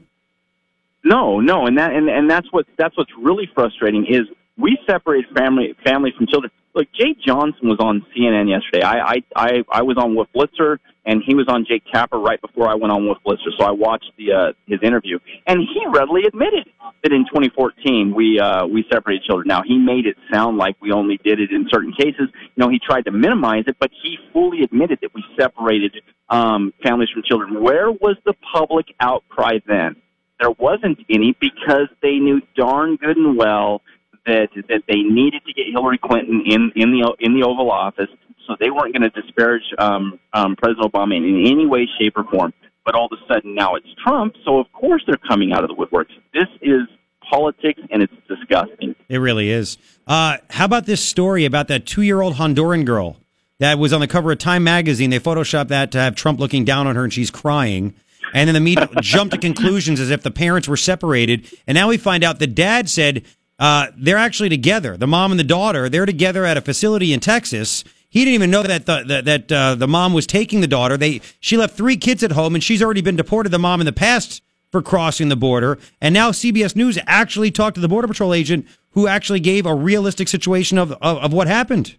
No, no, and that and, and that's what that's what's really frustrating is we separate family family from children. Look, Jeh Johnson was on CNN yesterday. I I I, I was on with Blitzer, and he was on Jake Tapper right before I went on with Blitzer. So I watched the uh, his interview, and he readily admitted that in 2014 we uh, we separated children. Now he made it sound like we only did it in certain cases. You know, he tried to minimize it, but he fully admitted that we separated um, families from children. Where was the public outcry then? There wasn't any because they knew darn good and well that that they needed to get Hillary Clinton in in the in the Oval Office, so they weren't going to disparage um, um, President Obama in, in any way, shape, or form. But all of a sudden now it's Trump, so of course they're coming out of the woodworks. This is politics, and it's disgusting. It really is. Uh, how about this story about that two-year-old Honduran girl that was on the cover of Time magazine? They photoshopped that to have Trump looking down on her, and she's crying. And then the media jumped to conclusions as if the parents were separated. And now we find out the dad said uh, they're actually together. The mom and the daughter, they're together at a facility in Texas. He didn't even know that the, that, uh, the mom was taking the daughter. They she left three kids at home, and she's already been deported. The mom in the past for crossing the border, and now CBS News actually talked to the border patrol agent who actually gave a realistic situation of of, of what happened.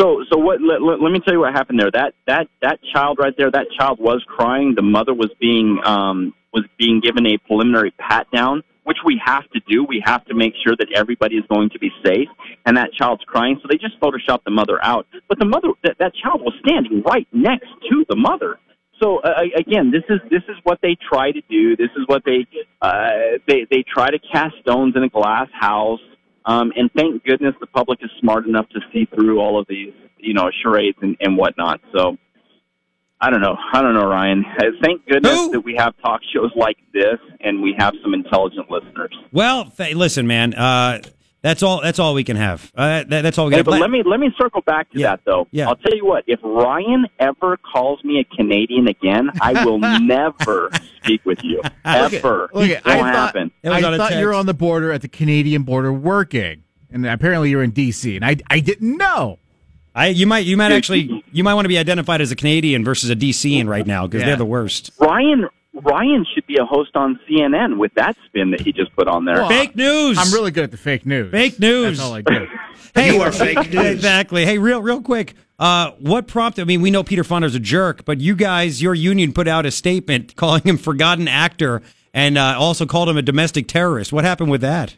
So, so what? Let, let, let me tell you what happened there. That that that child right there, that child was crying. The mother was being um, was being given a preliminary pat down, which we have to do. We have to make sure that everybody is going to be safe. And that child's crying, so they just photoshopped the mother out. But the mother, that, that child was standing right next to the mother. So uh, again, this is this is what they try to do. This is what they uh, they they try to cast stones in a glass house. Um, and thank goodness the public is smart enough to see through all of these, you know, charades and, and whatnot. So I don't know. I don't know, Ryan. Uh, thank goodness Who? that we have talk shows like this and we have some intelligent listeners. Well, th- listen, man. Uh, that's all. That's all we can have. Uh, that, that's all we Hey, can. but let me let me circle back to Yeah. that though. Yeah. I'll tell you what. If Ryan ever calls me a Canadian again, I will never speak with you ever. Okay, it I won't thought, happen. It I on a thought you were on the border at the Canadian border working, and apparently you're in D.C. and I I didn't know. I you might you might actually you might want to be identified as a Canadian versus a DCian right now because Yeah. they're the worst. Ryan Ryan should be a host on CNN with that spin that he just put on there. Well, Fake news. I'm really good at the fake news. fake news. That's all I do. Hey, You are fake news. Exactly. Hey, real real quick. Uh, what prompted? I mean, we know Peter Fonda's a jerk, but you guys, your union put out a statement calling him forgotten actor and uh, also called him a domestic terrorist. What happened with that?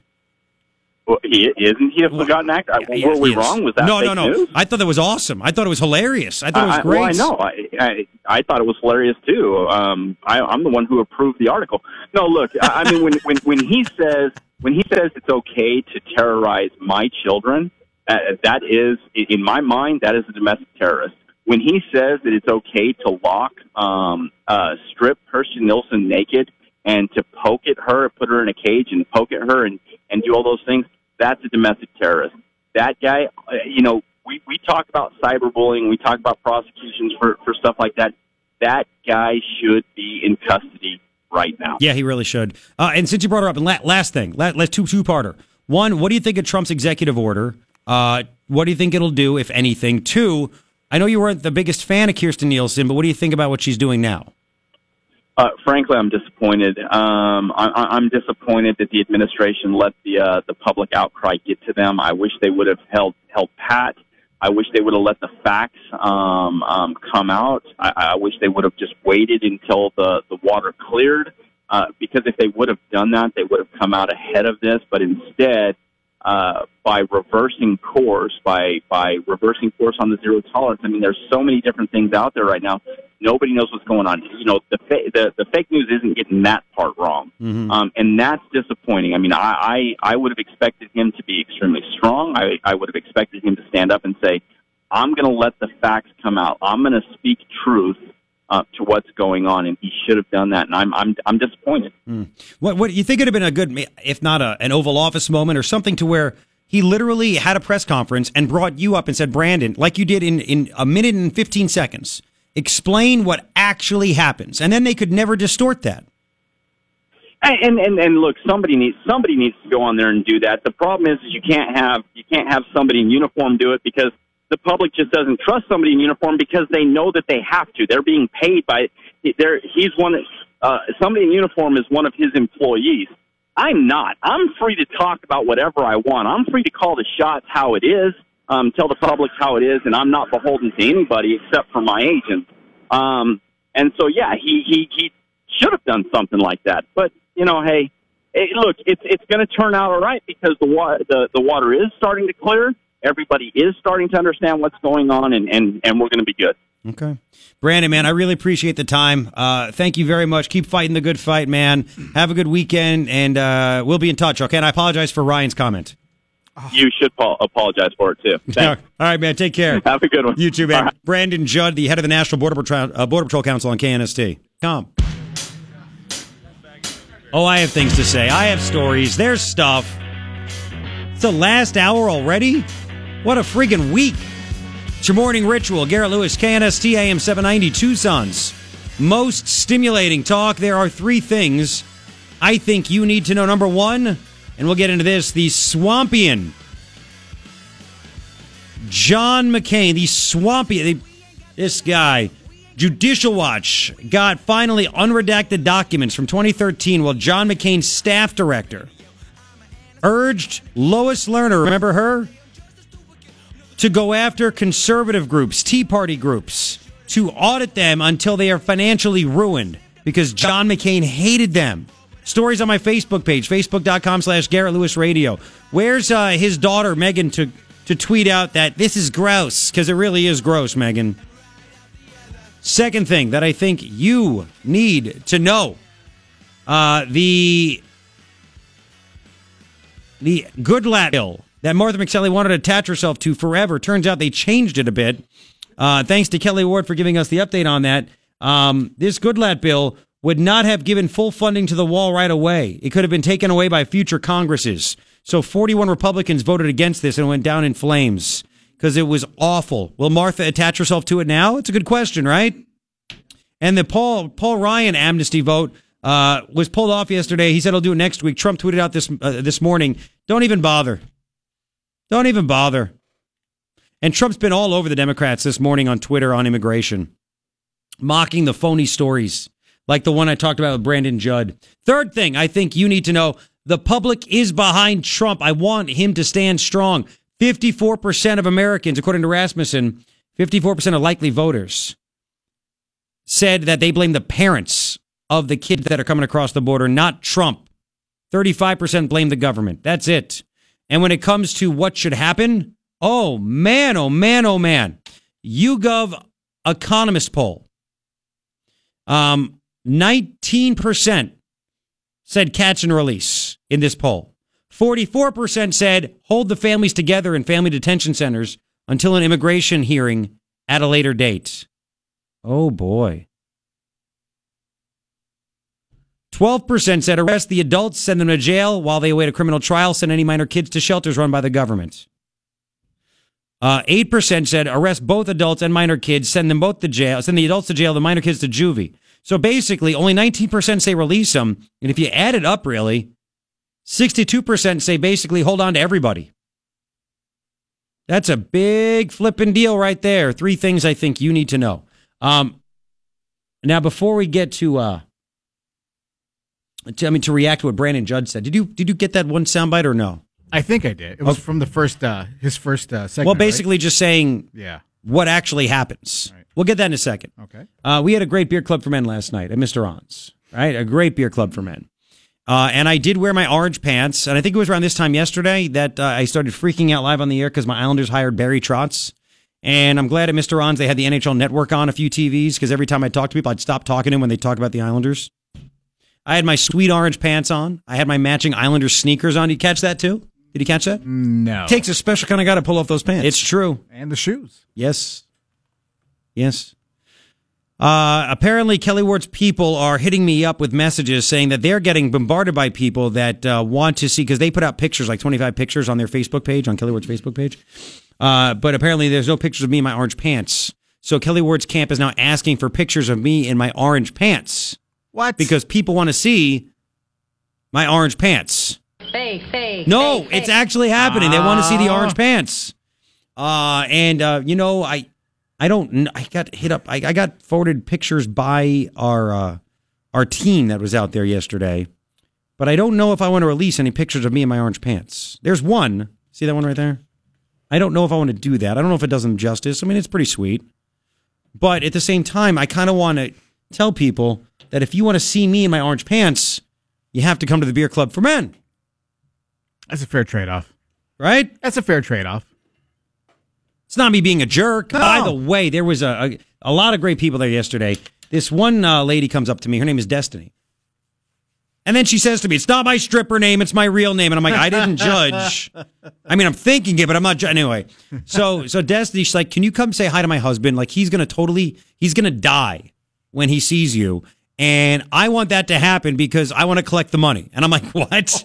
Well, he, isn't he a forgotten actor? Yeah, Were we wrong? with that no, no, no? news? I thought that was awesome. I thought it was hilarious. I thought it was I- great. Well, I know. I, I I thought it was hilarious too. Um, I, I'm the one who approved the article. No, look. I, I mean, when when when he says when he says it's okay to terrorize my children, uh, that is in my mind that is a domestic terrorist. When he says that it's okay to lock, um, uh, strip Kirstjen Nielsen naked and to poke at her, put her in a cage and poke at her and and do all those things, that's a domestic terrorist. That guy, uh, you know, we, we talk about cyberbullying, we talk about prosecutions for, for stuff like that. That guy should be in custody right now. Yeah, he really should. Uh, and since you brought her up, and la- last thing, la- last two two parter. One, what do you think of Trump's executive order? Uh, what do you think it'll do, if anything? Two, I know you weren't the biggest fan of Kirstjen Nielsen, but what do you think about what she's doing now? Uh, frankly, I'm disappointed. Um, I, I'm disappointed that the administration let the uh, the public outcry get to them. I wish they would have held held pat. I wish they would have let the facts um, um, come out. I, I wish they would have just waited until the the water cleared. Uh, because if they would have done that, they would have come out ahead of this. But instead, uh, by reversing course, by by reversing course on the zero tolerance. I mean, there's so many different things out there right now. Nobody knows what's going on. You know, the fa- the, the fake news isn't getting that part wrong, um, and that's disappointing. I mean, I, I I would have expected him to be extremely strong. I I would have expected him to stand up and say, "I'm going to let the facts come out. I'm going to speak truth." Uh, to what's going on, and he should have done that, and I'm I'm I'm disappointed. What what you think it'd have been a good, if not a, an Oval Office moment or something to where he literally had a press conference and brought you up and said, Brandon, like you did in in a minute and fifteen seconds, explain what actually happens, and then they could never distort that. And, and and and look, somebody needs somebody needs to go on there and do that. The problem is, is you can't have you can't have somebody in uniform do it because the public just doesn't trust somebody in uniform because they know that they have to. They're being paid by. They're, he's one. Uh, somebody in uniform is one of his employees. I'm not. I'm free to talk about whatever I want. I'm free to call the shots how it is, um, tell the public how it is, and I'm not beholden to anybody except for my agent. Um, and so, yeah, he he he should have done something like that. But you know, hey, hey look, it's it's going to turn out all right because the water the the water is starting to clear. Everybody is starting to understand what's going on, and and and we're going to be good. Okay. Brandon, man, I really appreciate the time. Uh, thank you very much. Keep fighting the good fight, man. Have a good weekend, and uh, we'll be in touch, okay? And I apologize for Ryan's comment. You should pa- apologize for it too. Thanks. All right, man. Take care. Have a good one. You too, man. Right. Brandon Judd, the head of the National Border Patrol, uh, Border Patrol Council on KNST. Come. Oh, I have things to say. I have stories. There's stuff. It's the last hour already? What a friggin' week. It's your morning ritual. Garrett Lewis, KNST AM 790 Tucson's. Most stimulating talk. There are three things I think you need to know. Number one, and we'll get into this, the Swampian. John McCain, the swampy, the, this guy, Judicial Watch got finally unredacted documents from 2013 while John McCain's staff director urged Lois Lerner, remember her, to go after conservative groups, Tea Party groups, to audit them until they are financially ruined because John McCain hated them. Stories on my Facebook page, facebook.com slash Garrett Lewis Radio. Where's uh, his daughter, Meghan, to, to tweet out that this is gross? Because it really is gross, Meghan. Second thing that I think you need to know uh, the the Goodlatte bill that Martha McSally wanted to attach herself to forever. Turns out they changed it a bit. Uh, thanks to Kelli Ward for giving us the update on that. Um, this Goodlatte bill would not have given full funding to the wall right away. It could have been taken away by future Congresses. So 41 Republicans voted against this and went down in flames because it was awful. Will Martha attach herself to it now? It's a good question, right? And the Paul Paul Ryan amnesty vote uh, was pulled off yesterday. He said he'll do it next week. Trump tweeted out this uh, this morning. Don't even bother. Don't even bother. And Trump's been all over the Democrats this morning on Twitter on immigration, mocking the phony stories like the one I talked about with Brandon Judd. Third thing I think you need to know the public is behind Trump. I want him to stand strong. 54% of Americans, according to Rasmussen, 54% of likely voters said that they blame the parents of the kids that are coming across the border, not Trump. 35% blame the government. That's it. And when it comes to what should happen, oh man, oh man, oh man. YouGov Economist poll. Um, 19% said catch and release in this poll. 44% said hold the families together in family detention centers until an immigration hearing at a later date. Oh boy. 12% said arrest the adults, send them to jail while they await a criminal trial, send any minor kids to shelters run by the government. Uh, 8% said arrest both adults and minor kids, send them both to jail, send the adults to jail, the minor kids to juvie. So basically, only 19% say release them. And if you add it up, really, 62% say basically hold on to everybody. That's a big flipping deal right there. Three things I think you need to know. Um, now, before we get to, uh, to, I mean, to react to what Brandon Judd said, did you did you get that one soundbite or no? I think I did. It was Okay. from the first, uh, his first uh, segment. well, right? basically, just saying Yeah. what actually happens. We'll get that in a second. Okay. Uh, we had a great beer club for men last night at Mr. An's, right? A great beer club for men. Uh, and I did wear my orange pants. And I think it was around this time yesterday that uh, I started freaking out live on the air because my Islanders hired Barry Trotz. And I'm glad at Mr. An's they had the NHL network on a few TVs because every time I talk to people, I'd stop talking to them when they talk about the Islanders. I had my sweet orange pants on. I had my matching Islanders sneakers on. Did you catch that too? Did you catch that? No. Takes a special kind of guy to pull off those pants. It's true. and the shoes. Yes. Yes. Uh, apparently, Kelli Ward's people are hitting me up with messages saying that they're getting bombarded by people that uh, want to see because they put out pictures, like 25 pictures on their Facebook page, on Kelli Ward's Facebook page. Uh, but apparently, there's no pictures of me in my orange pants. So Kelli Ward's camp is now asking for pictures of me in my orange pants What? because people want to see my orange pants. Fake, fake. No, fake, it's fake. actually happening. They want to see the Ah. orange pants. Uh, and uh, you know, I, I don't. I got hit up. I, I got forwarded pictures by our uh, our team that was out there yesterday, but I don't know if I want to release any pictures of me in my orange pants. There's one. See that one right there? I don't know if I want to do that. I don't know if it does them justice. I mean, it's pretty sweet, but at the same time, I kind of want to tell people that if you want to see me in my orange pants, you have to come to the beer club for men, That's a fair trade off. right? That's a fair trade off. It's not me being a jerk. No. By the way, there was a, a, a lot of great people there yesterday. This one uh, lady comes up to me. Her name is Destiny. And then she says to me, It's not my stripper name, it's my real name. And I'm like, I didn't judge. I mean, I'm thinking it, but I'm not ju- anyway. So so Destiny, she's like, Can you come say hi to my husband? Like he's gonna totally he's gonna die when he sees you. And I want that to happen because I want to collect the money. And I'm like, What?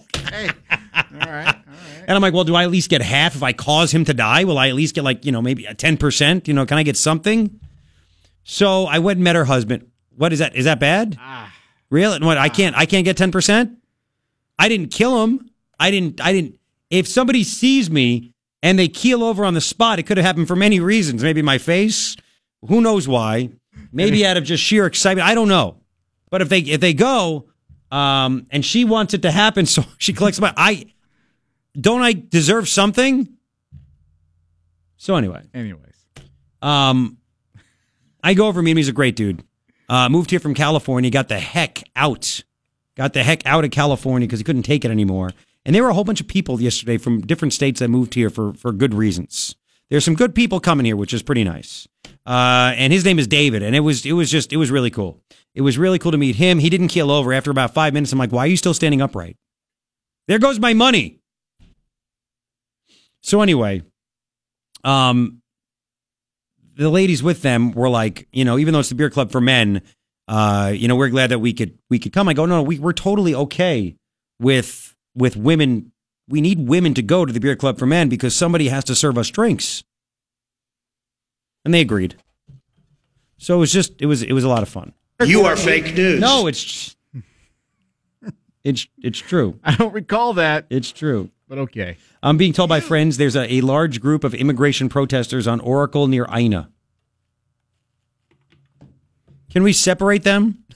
And I'm like, well, do I at least get half if I cause him to die? Will I at least get like, you know, maybe a 10%? You know, can I get something? So I went and met her husband. What is that? Is that bad? Ah. Really? What? I ah. can't, I can't get 10%? I didn't kill him. I didn't, I didn't, if somebody sees me and they keel over on the spot, it could have happened for many reasons. Maybe my face, who knows why? Maybe out of just sheer excitement. I don't know. But if they, if they go, um, and she wants it to happen, so she collects my, I, don't I deserve something? So anyway, Anyways. um, I go over meet him. He's a great dude. Uh, moved here from California. Got the heck out. Got the heck out of California because he couldn't take it anymore. And there were a whole bunch of people yesterday from different states that moved here for for good reasons. There's some good people coming here, which is pretty nice. Uh, and his name is David, and it was it was just it was really cool. It was really cool to meet him. He didn't keel over after about five minutes. I'm like, why are you still standing upright? There goes my money. So anyway, um, the ladies with them were like, you know, even though it's the beer club for men, uh, you know, we're glad that we could we could come. I go, no, no we, we're totally okay with with women. We need women to go to the beer club for men because somebody has to serve us drinks, and they agreed. So it was just it was it was a lot of fun. You are fake news. No, it's it's it's true. I don't recall that. It's true. But okay. I'm being told by friends there's a, a large group of immigration protesters on Oracle near Ina. Can we separate them?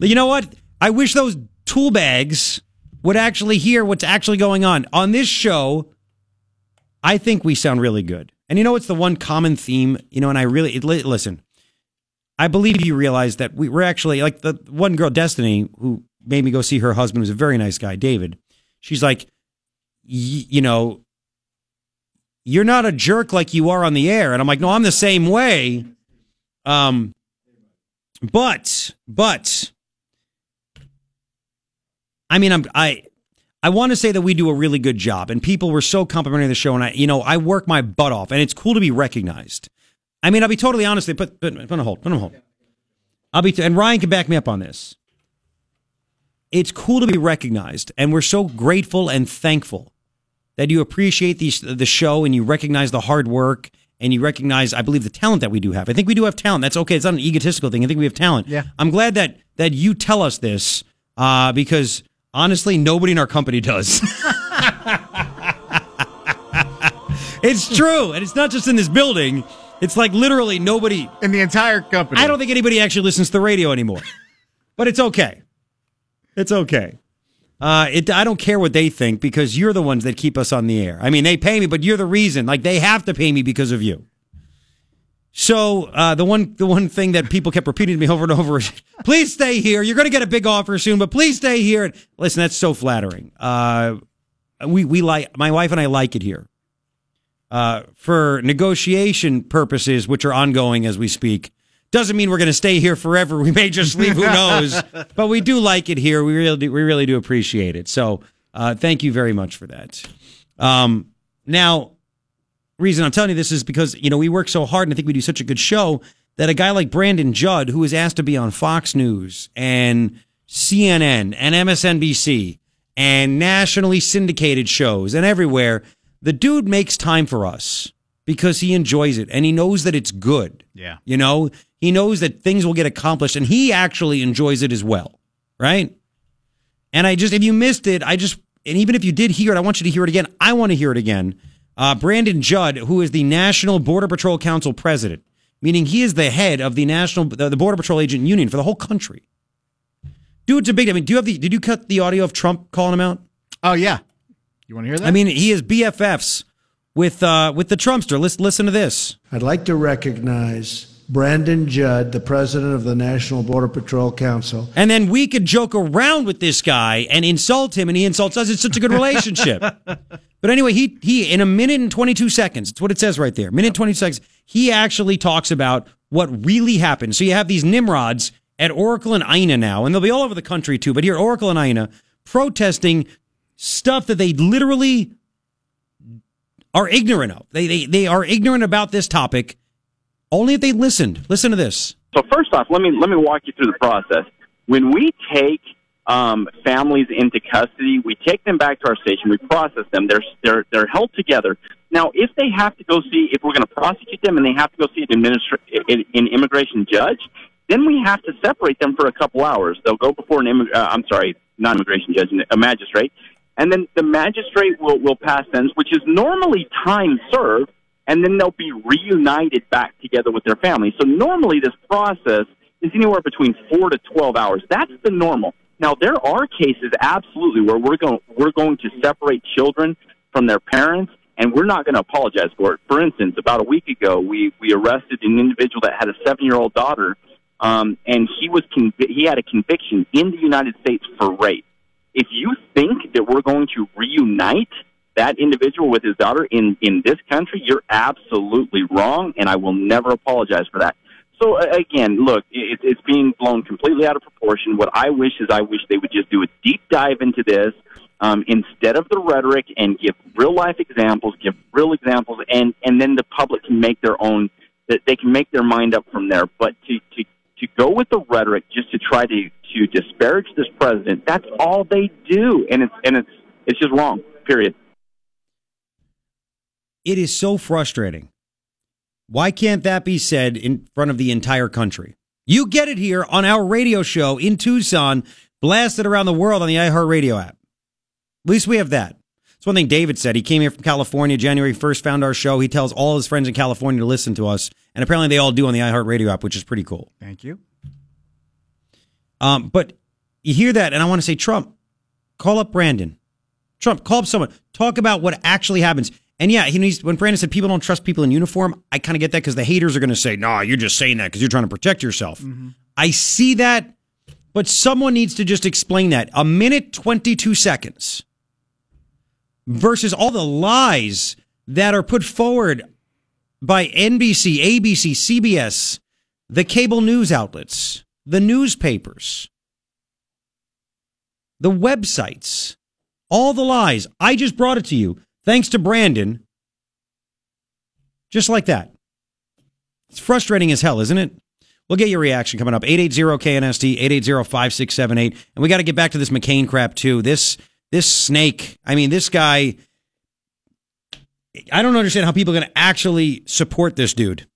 You know what? I wish those tool bags would actually hear what's actually going on. On this show, I think we sound really good. And you know what's the one common theme? You know, and I really listen. I believe you realize that we, we're actually like the one girl, Destiny, who made me go see her husband, who's a very nice guy, David. She's like, you know, you're not a jerk like you are on the air. And I'm like, no, I'm the same way. Um, but, but, I mean, I'm, I, I want to say that we do a really good job and people were so complimenting the show. And I, you know, I work my butt off and it's cool to be recognized. I mean, I'll be totally honest. Put, put, put on hold, put on hold. I'll be, and Ryan can back me up on this. It's cool to be recognized and we're so grateful and thankful that you appreciate the, the show and you recognize the hard work and you recognize, I believe, the talent that we do have. I think we do have talent. That's okay. It's not an egotistical thing. I think we have talent. Yeah. I'm glad that that you tell us this uh, because honestly, nobody in our company does. it's true, and it's not just in this building. It's like literally nobody. In the entire company. I don't think anybody actually listens to the radio anymore. but it's okay. It's okay. Uh, it, I don't care what they think because you're the ones that keep us on the air. I mean, they pay me, but you're the reason. Like they have to pay me because of you. So uh, the one the one thing that people kept repeating to me over and over is, "Please stay here. You're going to get a big offer soon, but please stay here." And listen, that's so flattering. Uh, we we like my wife and I like it here. Uh, for negotiation purposes, which are ongoing as we speak, doesn't mean we're going to stay here forever. We may just leave. Who knows? but we do like it here. We really do, we really do appreciate it. So uh, thank you very much for that. Um, now reason I'm telling you this is because, you know, we work so hard and I think we do such a good show that a guy like Brandon Judd, who was asked to be on Fox News and CNN and MSNBC and nationally syndicated shows and everywhere, the dude makes time for us because he enjoys it and he knows that it's good. Yeah. You know, he knows that things will get accomplished and he actually enjoys it as well. Right. And I just, if you missed it, I just, and even if you did hear it, I want you to hear it again. I want to hear it again. Uh, Brandon Judd, who is the National Border Patrol Council president, meaning he is the head of the National the, the Border Patrol Agent Union for the whole country. Dude's a big. I mean, do you have the? Did you cut the audio of Trump calling him out? Oh yeah. You want to hear that? I mean, he is BFFs with uh, with the Trumpster. Let's listen to this. I'd like to recognize Brandon Judd, the president of the National Border Patrol Council. And then we could joke around with this guy and insult him, and he insults us. It's such a good relationship. but anyway, he he in a minute and twenty two seconds. It's what it says right there. Minute and twenty seconds. He actually talks about what really happened. So you have these nimrods at Oracle and Ina now, and they'll be all over the country too. But here, Oracle and Ina, protesting stuff that they literally are ignorant of. They they they are ignorant about this topic. Only if they listened. Listen to this. So first off, let me let me walk you through the process. When we take um, families into custody, we take them back to our station. We process them. They're they're they're held together. Now, if they have to go see, if we're going to prosecute them, and they have to go see an administra- an immigration judge, then we have to separate them for a couple hours. They'll go before an immig- uh, I'm sorry, not immigration judge, a magistrate, and then the magistrate will will pass sentence, which is normally time served and then they'll be reunited back together with their family. So normally this process is anywhere between four to twelve hours. That's the normal. Now there are cases absolutely where we're going we're going to separate children from their parents, and we're not going to apologize for it. For instance, about a week ago, we we arrested an individual that had a seven year old daughter, um, and he was convi- he had a conviction in the United States for rape. If you think that we're going to reunite that individual with his daughter in in this country, you're absolutely wrong, and I will never apologize for that. So again, look, it, it's being blown completely out of proportion. What I wish is I wish they would just do a deep dive into this um, instead of the rhetoric and give real life examples, give real examples, and and then the public can make their own that they can make their mind up from there. But to to to go with the rhetoric just to try to to disparage this president, that's all they do, and it's and it's it's just wrong. Period. It is so frustrating. Why can't that be said in front of the entire country? You get it here on our radio show in Tucson, blasted around the world on the iHeartRadio app. At least we have that. It's one thing David said. He came here from California January 1st, found our show. He tells all his friends in California to listen to us. And apparently they all do on the iHeartRadio app, which is pretty cool. Thank you. Um, but you hear that, and I want to say, Trump, call up Brandon. Trump, call up someone. Talk about what actually happens. And yeah, he needs, when Brandon said people don't trust people in uniform, I kind of get that because the haters are going to say, nah, you're just saying that because you're trying to protect yourself. Mm-hmm. I see that, but someone needs to just explain that. A minute, 22 seconds versus all the lies that are put forward by NBC, ABC, CBS, the cable news outlets, the newspapers, the websites, all the lies. I just brought it to you thanks to Brandon. Just like that. It's frustrating as hell, isn't it? We'll get your reaction coming up. 880-KNST, 880-5678. And we got to get back to this McCain crap too. This this snake, I mean, this guy I don't understand how people are going to actually support this dude.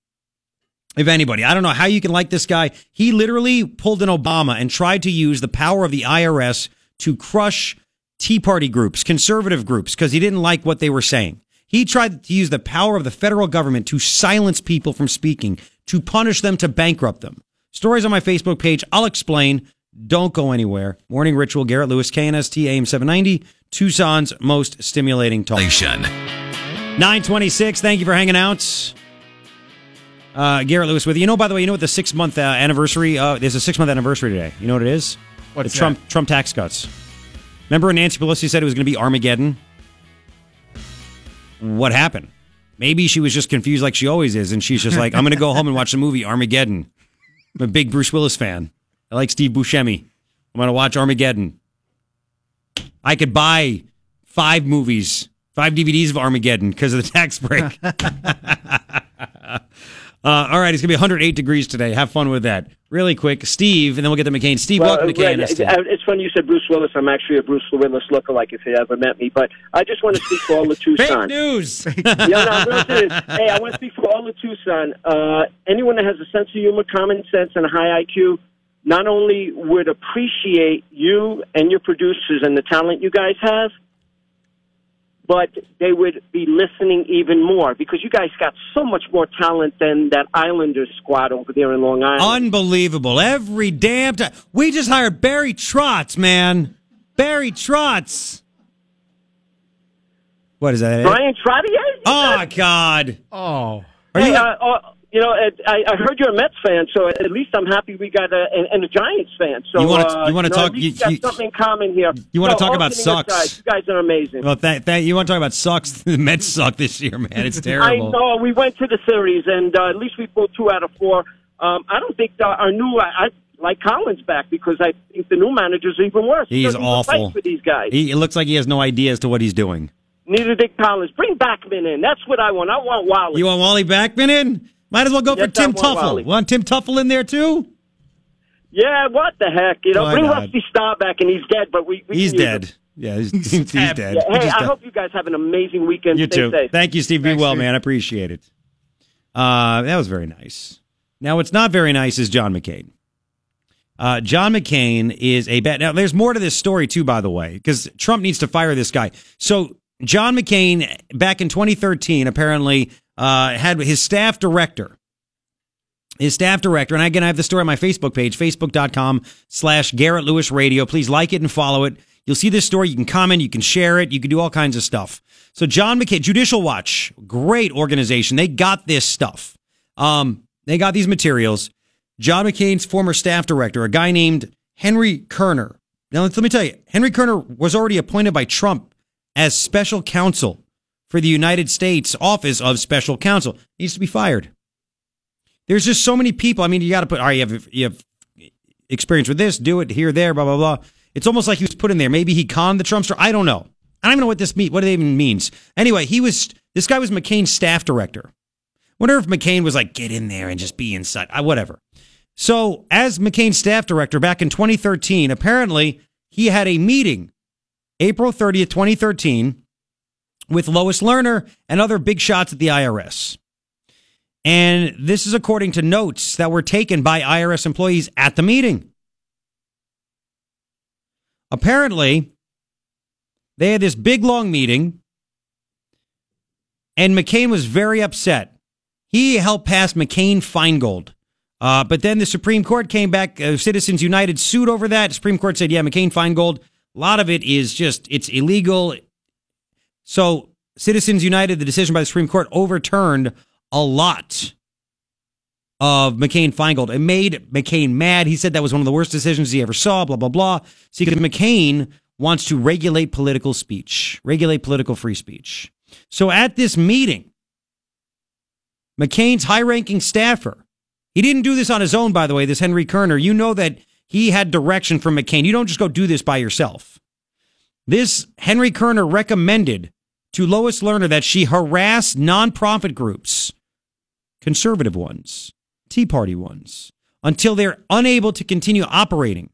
If anybody, I don't know how you can like this guy. He literally pulled an Obama and tried to use the power of the IRS to crush Tea Party groups, conservative groups, because he didn't like what they were saying. He tried to use the power of the federal government to silence people from speaking, to punish them, to bankrupt them. Stories on my Facebook page. I'll explain. Don't go anywhere. Morning Ritual, Garrett Lewis, KNST AM 790, Tucson's most stimulating talk. 926. Thank you for hanging out. Uh, Garrett Lewis with you. You know, by the way, you know what the six month uh, anniversary? Uh, there's a six month anniversary today. You know what it is? What's the Trump Trump tax cuts. Remember when Nancy Pelosi said it was going to be Armageddon? What happened? Maybe she was just confused like she always is, and she's just like, I'm going to go home and watch the movie Armageddon. I'm a big Bruce Willis fan. I like Steve Buscemi. I'm going to watch Armageddon. I could buy five movies, five DVDs of Armageddon because of the tax break. Uh, all right, it's going to be 108 degrees today. Have fun with that. Really quick, Steve, and then we'll get to McCain. Steve, Well, welcome to KNST. uh, It's funny you said Bruce Willis. I'm actually a Bruce Willis lookalike if you ever met me. But I just want to speak for all the Tucson. Fake news. yeah, no, I'm real serious. Hey, I want to speak for all the Tucson. Uh, anyone that has a sense of humor, common sense, and a high IQ not only would appreciate you and your producers and the talent you guys have, but they would be listening even more because you guys got so much more talent than that Islanders squad over there in Long Island. Unbelievable. Every damn time. We just hired Barry Trotz, man. Barry Trotz. What is that? Bryan Trottier? Oh, God. Oh. Are hey, you- uh, uh, you know, I, I heard you're a Mets fan, so at least I'm happy we got a and, and a Giants fan. So You wanna- uh, you wanna know, talk- you- we got you- something in common here. You wanna No, talk about sucks? aside, you guys are amazing. Well, that, that, you want to talk about sucks? The Mets suck this year, man. It's terrible. I know we went to the series, and uh, at least we pulled two out of four. Um, I don't think our new I, I like Collins back because I think the new manager's even worse. He's Doesn't even fight awful. for these guys. He, it looks like he has no idea as to what he's doing. Neither did Collins. Bring Backman in. That's what I want. I want Wally. You want Wally Backman in? Might as well go Yes, for Tim Teufel. Want Tim Teufel in there too? yeah, what the heck? You know, Why bring not? Rusty Staub back, and he's dead, but we, we He's use him. dead. Yeah, he's, he's, dead. Yeah, hey, I died. hope you guys have an amazing weekend. You Stay too. safe. Thank you, Steve. Be well, man. I appreciate it. Uh, that was very nice. Now, what's not very nice is John McCain. Uh, John McCain is a bad. Now, there's more to this story too, by the way, because Trump needs to fire this guy. So, John McCain, back in 2013, apparently uh, had his staff director, his staff director, and again, I have the story on my Facebook page, facebook.com slash Garrett Lewis Radio. Please like it and follow it. You'll see this story. You can comment, you can share it, you can do all kinds of stuff. So John McCain, Judicial Watch, great organization. They got this stuff. Um, they got these materials. John McCain's former staff director, a guy named Henry Kerner. Now, let me tell you, Henry Kerner was already appointed by Trump as special counsel for the United States Office of Special Counsel. Needs to be fired. There's just so many people. I mean, you got to put, all right, you have, you have experience with this, do it here, there, blah, blah, blah. It's almost like he was put in there. Maybe he conned the Trumpster. I don't know. I don't even know what this mean, what it even means. Anyway, he was, this guy was McCain's staff director. Wonder if McCain was like, get in there and just be inside, uh, whatever. So, as McCain's staff director back in 2013, apparently he had a meeting April 30th, 2013, with Lois Lerner and other big shots at the IRS. And this is according to notes that were taken by IRS employees at the meeting. Apparently, They had this big long meeting, and McCain was very upset. He helped pass McCain Feingold. Uh, but then the Supreme Court came back. Uh, Citizens United sued over that. Supreme Court said, yeah, McCain Feingold, a lot of it is just, it's illegal. So Citizens United, the decision by the Supreme Court overturned a lot of McCain Feingold. It made McCain mad. He said that was one of the worst decisions he ever saw, blah, blah, blah. See, because McCain wants to regulate political speech, regulate political free speech. So at this meeting, McCain's high ranking staffer, he didn't do this on his own, by the way, this Henry Kerner. You know that he had direction from McCain. You don't just go do this by yourself. This Henry Kerner recommended to Lois Lerner that she harass nonprofit groups, conservative ones, Tea Party ones, until they're unable to continue operating.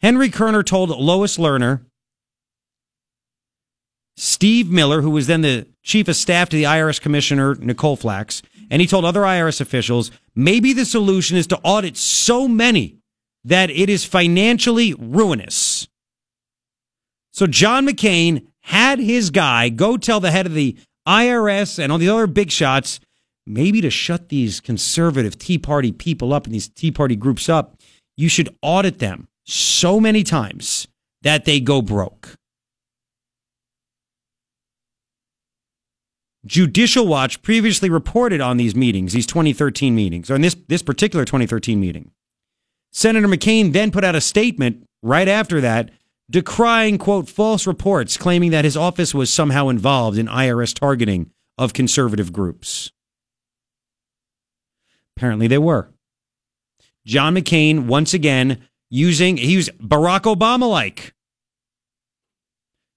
Henry Kerner told Lois Lerner, Steve Miller, who was then the chief of staff to the IRS commissioner, Nicole Flax, and he told other IRS officials maybe the solution is to audit so many that it is financially ruinous. So John McCain had his guy go tell the head of the IRS and all these other big shots maybe to shut these conservative Tea Party people up and these Tea Party groups up, you should audit them so many times that they go broke. Judicial Watch previously reported on these meetings, these 2013 meetings, or in this, this particular 2013 meeting. Senator McCain then put out a statement right after that decrying, quote, false reports claiming that his office was somehow involved in IRS targeting of conservative groups. Apparently they were. John McCain, once again, using, he was Barack Obama like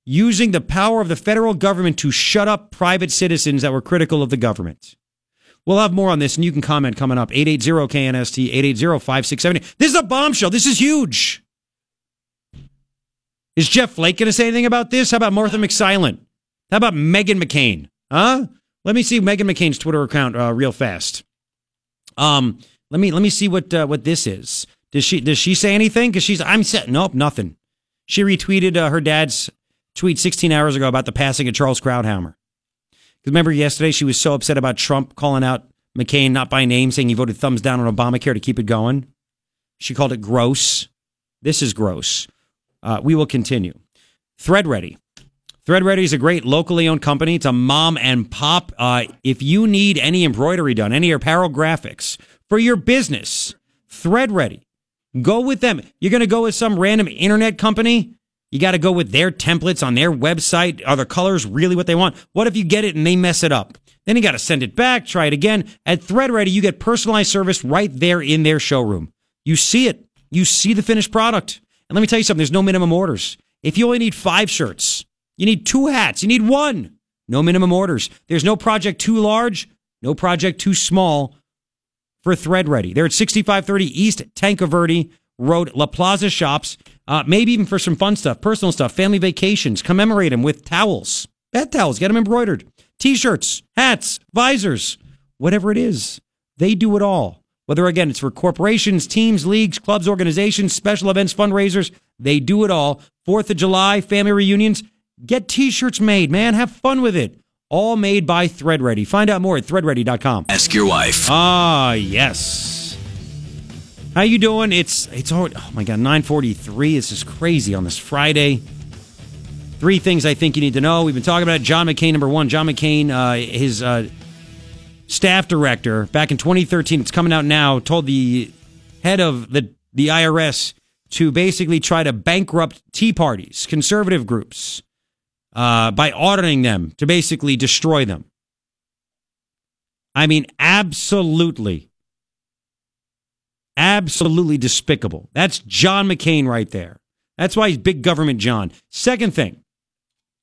using the power of the federal government to shut up private citizens that were critical of the government. We'll have more on this, and you can comment coming up. 880-KNST, 880-5670. This is a bombshell. This is huge. Is Jeff Flake going to say anything about this? How about Martha McSilent? How about Meghan McCain? Huh? Let me see Meghan McCain's Twitter account uh, real fast. Um, let me let me see what uh, what this is. Does she does she say anything? Because she's I'm set. Nope, nothing. She retweeted uh, her dad's tweet 16 hours ago about the passing of Charles Krauthammer. Because remember yesterday she was so upset about Trump calling out McCain not by name, saying he voted thumbs down on Obamacare to keep it going. She called it gross. This is gross. Uh, we will continue. Thread Ready. Thread Ready is a great locally owned company. It's a mom and pop. Uh, if you need any embroidery done, any apparel graphics for your business, Thread Ready. Go with them. You're going to go with some random internet company. You got to go with their templates on their website. Are the colors really what they want? What if you get it and they mess it up? Then you got to send it back, try it again. At ThreadReady, you get personalized service right there in their showroom. You see it. You see the finished product. And let me tell you something, there's no minimum orders. If you only need five shirts, you need two hats, you need one. No minimum orders. There's no project too large, no project too small for Thread Ready. They're at 6530 East Tanque Verde Road, La Plaza Shops. Uh, maybe even for some fun stuff, personal stuff, family vacations. Commemorate them with towels, bed towels, get them embroidered, t shirts, hats, visors, whatever it is. They do it all. Whether, again, it's for corporations, teams, leagues, clubs, organizations, special events, fundraisers, they do it all. Fourth of July, family reunions, get t shirts made, man. Have fun with it. All made by ThreadReady. Find out more at threadready.com. Ask your wife. Ah, yes. How you doing? It's it's already, oh my god, 9:43. This is crazy on this Friday. Three things I think you need to know. We've been talking about John McCain number 1. John McCain uh, his uh, staff director back in 2013, it's coming out now, told the head of the the IRS to basically try to bankrupt Tea parties, conservative groups, uh, by auditing them to basically destroy them. I mean, absolutely Absolutely despicable. That's John McCain right there. That's why he's big government John. Second thing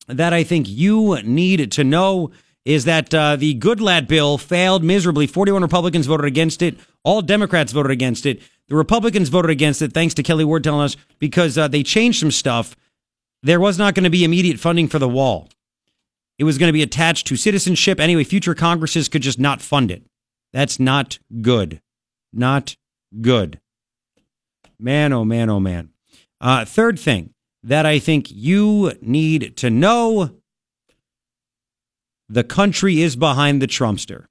that I think you need to know is that uh, the Goodlatte bill failed miserably. 41 Republicans voted against it. All Democrats voted against it. The Republicans voted against it, thanks to Kelli Ward telling us, because uh, they changed some stuff. There was not going to be immediate funding for the wall. It was going to be attached to citizenship. Anyway, future Congresses could just not fund it. That's not good. Not good. Man, oh man, oh man. Uh, third thing that I think you need to know. The country is behind the Trumpster.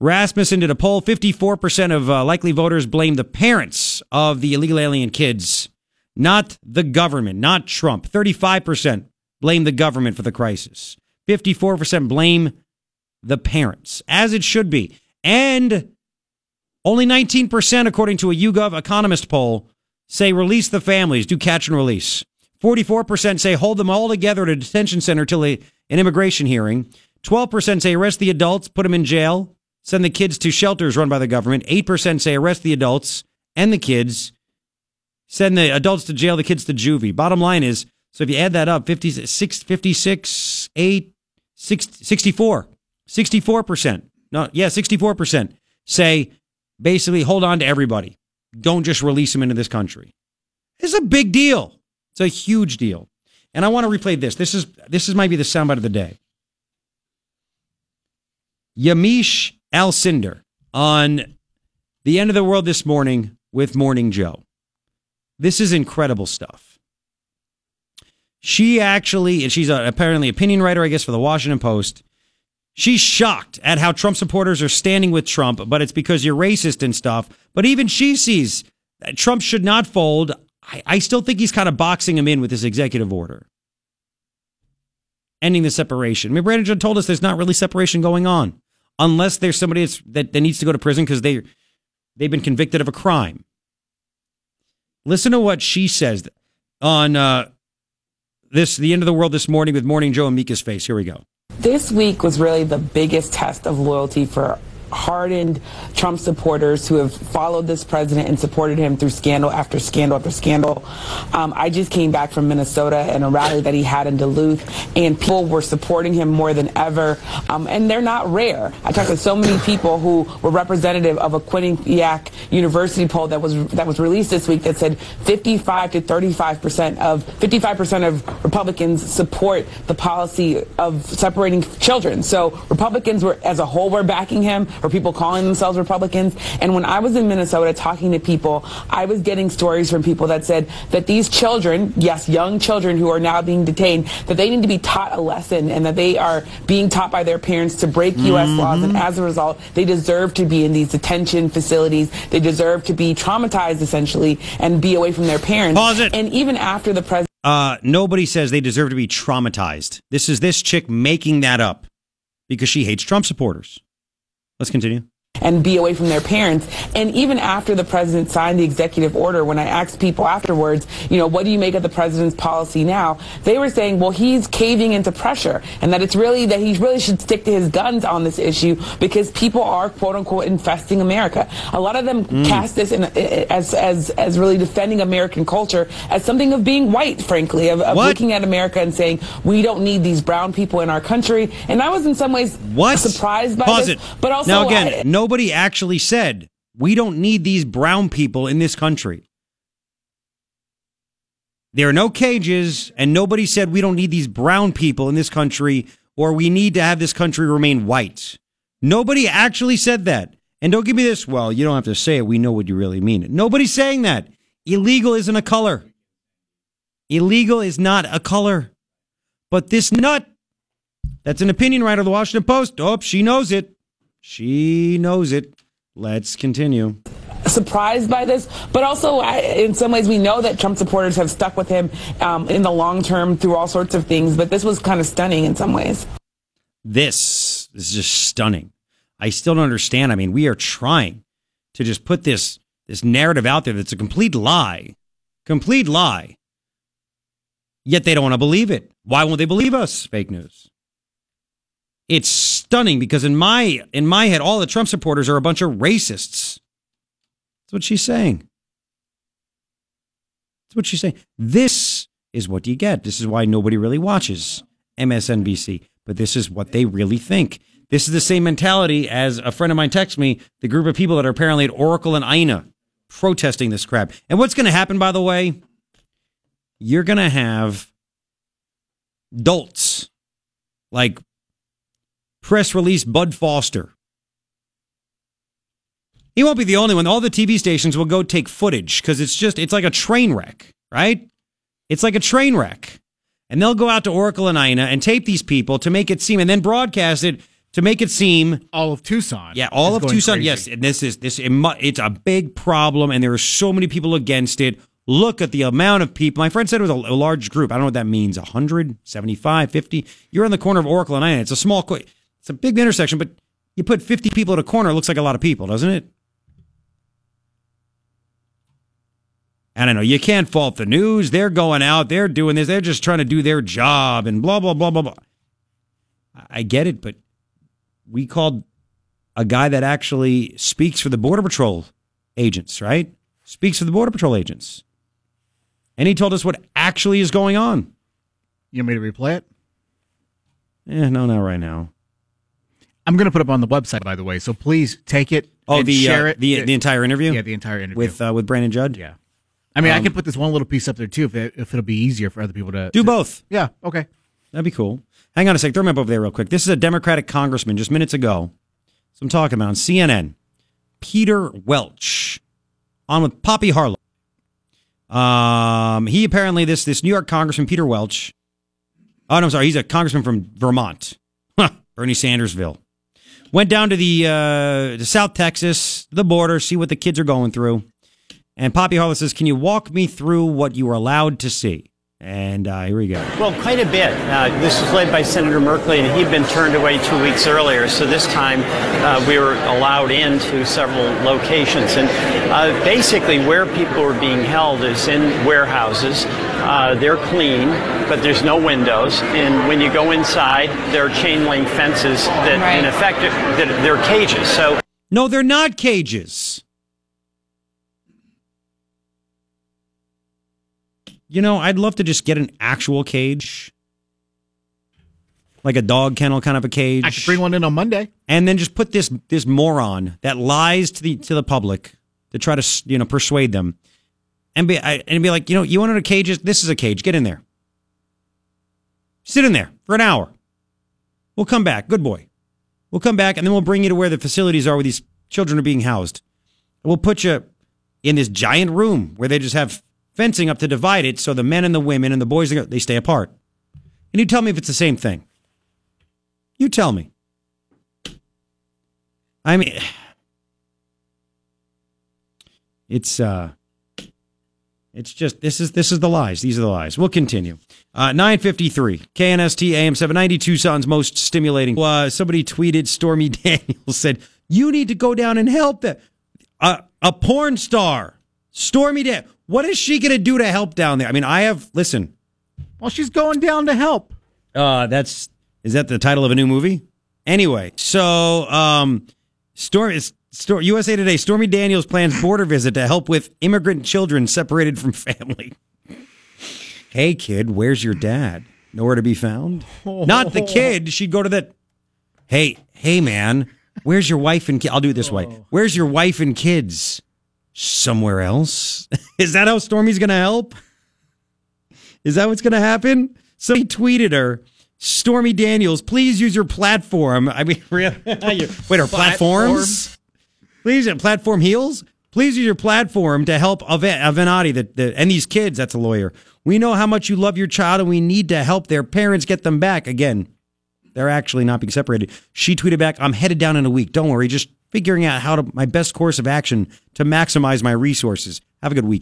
Rasmussen did a poll. 54% of uh, likely voters blame the parents of the illegal alien kids, not the government, not Trump. 35% blame the government for the crisis. 54% blame the parents, as it should be. And only 19%, according to a YouGov economist poll, say release the families, do catch and release. 44% say hold them all together at a detention center till a, an immigration hearing. 12% say arrest the adults, put them in jail, send the kids to shelters run by the government. 8% say arrest the adults and the kids, send the adults to jail, the kids to juvie. Bottom line is, so if you add that up, 56, 56 8, 64, 64%. No, yeah, 64% say basically hold on to everybody. Don't just release them into this country. It's a big deal. It's a huge deal. And I want to replay this. This is this is might be the soundbite of the day. Yamiche Alcindor on the end of the world this morning with Morning Joe. This is incredible stuff. She actually, and she's a, apparently opinion writer, I guess, for the Washington Post. She's shocked at how Trump supporters are standing with Trump, but it's because you're racist and stuff. But even she sees that Trump should not fold. I, I still think he's kind of boxing him in with this executive order, ending the separation. I mean, Brandon Judd told us there's not really separation going on unless there's somebody that, that needs to go to prison because they they've been convicted of a crime. Listen to what she says on uh, this the end of the world this morning with Morning Joe and Mika's face. Here we go. This week was really the biggest test of loyalty for hardened Trump supporters who have followed this president and supported him through scandal after scandal after scandal. Um, I just came back from Minnesota and a rally that he had in Duluth, and people were supporting him more than ever. Um, and they're not rare. I talked to so many people who were representative of a Quinnipiac University poll that was that was released this week that said 55 to 35 percent of 55 percent of Republicans support the policy of separating children. So Republicans were, as a whole, were backing him or people calling themselves Republicans. And when I was in Minnesota talking to people, I was getting stories from people that said that these children, yes, young children who are now being detained, that they need to be taught a lesson and that they are being taught by their parents to break U.S. Mhm. laws. And as a result, they deserve to be in these detention facilities. They deserve to be traumatized, essentially, and be away from their parents. Pause it. And even after the president. Uh, nobody says they deserve to be traumatized. This is this chick making that up because she hates Trump supporters. Let's continue. And be away from their parents. And even after the president signed the executive order, when I asked people afterwards, you know, what do you make of the president's policy now? They were saying, well, he's caving into pressure and that it's really that he really should stick to his guns on this issue because people are quote unquote infesting America. A lot of them Mm. cast this in, as, as, as really defending American culture as something of being white, frankly, of, of looking at America and saying, we don't need these brown people in our country. And I was in some ways What? surprised by Pause this, it. but also now again, I- nobody actually said we don't need these brown people in this country. There are no cages, and nobody said we don't need these brown people in this country or we need to have this country remain white. Nobody actually said that. And don't give me this, well, you don't have to say it. We know what you really mean. Nobody's saying that. Illegal isn't a color. Illegal is not a color. But this nut, that's an opinion writer of the Washington Post. Oh, she knows it. She knows it. Let's continue. surprised by this, but also I, in some ways we know that Trump supporters have stuck with him um, in the long term through all sorts of things. But this was kind of stunning in some ways. This is just stunning. I still don't understand. I mean, we are trying to just put this this narrative out there that's a complete lie. Complete lie. Yet they don't want to believe it. Why won't they believe us? Fake news. It's stunning because in my in my head, all the Trump supporters are a bunch of racists. That's what she's saying. That's what she's saying. This is what you get. This is why nobody really watches MSNBC. But this is what they really think. This is the same mentality as a friend of mine texted me, the group of people that are apparently at Oracle and INA protesting this crap. And what's going to happen, by the way? You're going to have dolts like press release Bud Foster. He won't be the only one. All the TV stations will go take footage because it's just, it's like a train wreck, right? It's like a train wreck. And they'll go out to Oracle and Ina and tape these people to make it seem, and then broadcast it to make it seem all of Tucson. Yeah, all of Tucson. crazy. Yes, and this is this. It, it's a big problem, and there are so many people against it. Look at the amount of people. My friend said it was a, a large group. I don't know what that means. 100, 75, 50. You're on the corner of Oracle and Ina. It's a small, it's a big intersection, but you put 50 people at a corner, it looks like a lot of people, doesn't it? I don't know. You can't fault the news. They're going out. They're doing this. They're just trying to do their job and blah, blah, blah, blah, blah. I get it, but we called a guy that actually speaks for the Border Patrol agents, right? Speaks for the Border Patrol agents. And he told us what actually is going on. You want me to replay it? Eh, no, not right now. I'm going to put it up on the website, by the way. So please take it. Oh, and the share uh, it. the the entire interview. Yeah, the entire interview with uh, with Brandon Judd. Yeah, I mean, I Um, can put this one little piece up there too, if it, if it'll be easier for other people to Do to- both. Yeah. Okay. That'd be cool. Hang on a sec. Throw me up over there real quick. This is a Democratic congressman just minutes ago. So I'm talking about on CNN. Peter Welch on with Poppy Harlow. Um, he apparently this this New York congressman Peter Welch. Oh no, I'm sorry. He's a congressman from Vermont, Bernie Sandersville. Went down to the uh, South Texas, the border, see what the kids are going through. And Poppy Harlow says, "Can you walk me through what you were allowed to see?" And uh, here we go. Well, quite a bit. Uh, this was led by Senator Merkley, and he'd been turned away two weeks earlier. So this time uh, we were allowed into several locations. And uh, basically, where people are being held is in warehouses. Uh, they're clean, but there's no windows. And when you go inside, there are chain link fences that, in effect, that they're cages. So No, they're not cages. You know, I'd love to just get an actual cage. Like a dog kennel kind of a cage. I could bring one in on Monday. and then just put this this moron that lies to the to the public to try to you know persuade them and be I, and be like you know you wanted a cage? This is a cage. Get in there. Sit in there for an hour. We'll come back. Good boy. We'll come back and then we'll bring you to where the facilities are where these children are being housed. And we'll put you in this giant room where they just have fencing up to divide it so the men and the women and the boys they stay apart and you tell me if it's the same thing you tell me I mean, it's uh, it's just this is this is the lies. These are the lies. We'll continue. Uh, nine fifty three KNST AM seven ninety two Tucson's most stimulating. Uh, somebody tweeted Stormy Daniels said you need to go down and help that uh, a porn star Stormy Dan. What is she going to do to help down there? I mean, I have listen. Well, she's going down to help. Uh, that's is that the title of a new movie? Anyway, so um, Storm is Stor- USA Today. Stormy Daniels plans border visit to help with immigrant children separated from family. hey, kid, where's your dad? Nowhere to be found. Not the kid. She'd go to the. Hey, hey, man, where's your wife and kid? I'll do it this way. Where's your wife and kids? Somewhere else. is that how Stormy's going to help? Is that what's going to happen? So he tweeted her, Stormy Daniels, please use your platform. I mean, really? wait, our platforms? Please, platform heels? Please use your platform to help Av- Avenatti the, the, and these kids. That's a lawyer. We know how much you love your child and we need to help their parents get them back. Again, they're actually not being separated. She tweeted back, I'm headed down in a week. Don't worry, just figuring out how to my best course of action to maximize my resources. Have a good week.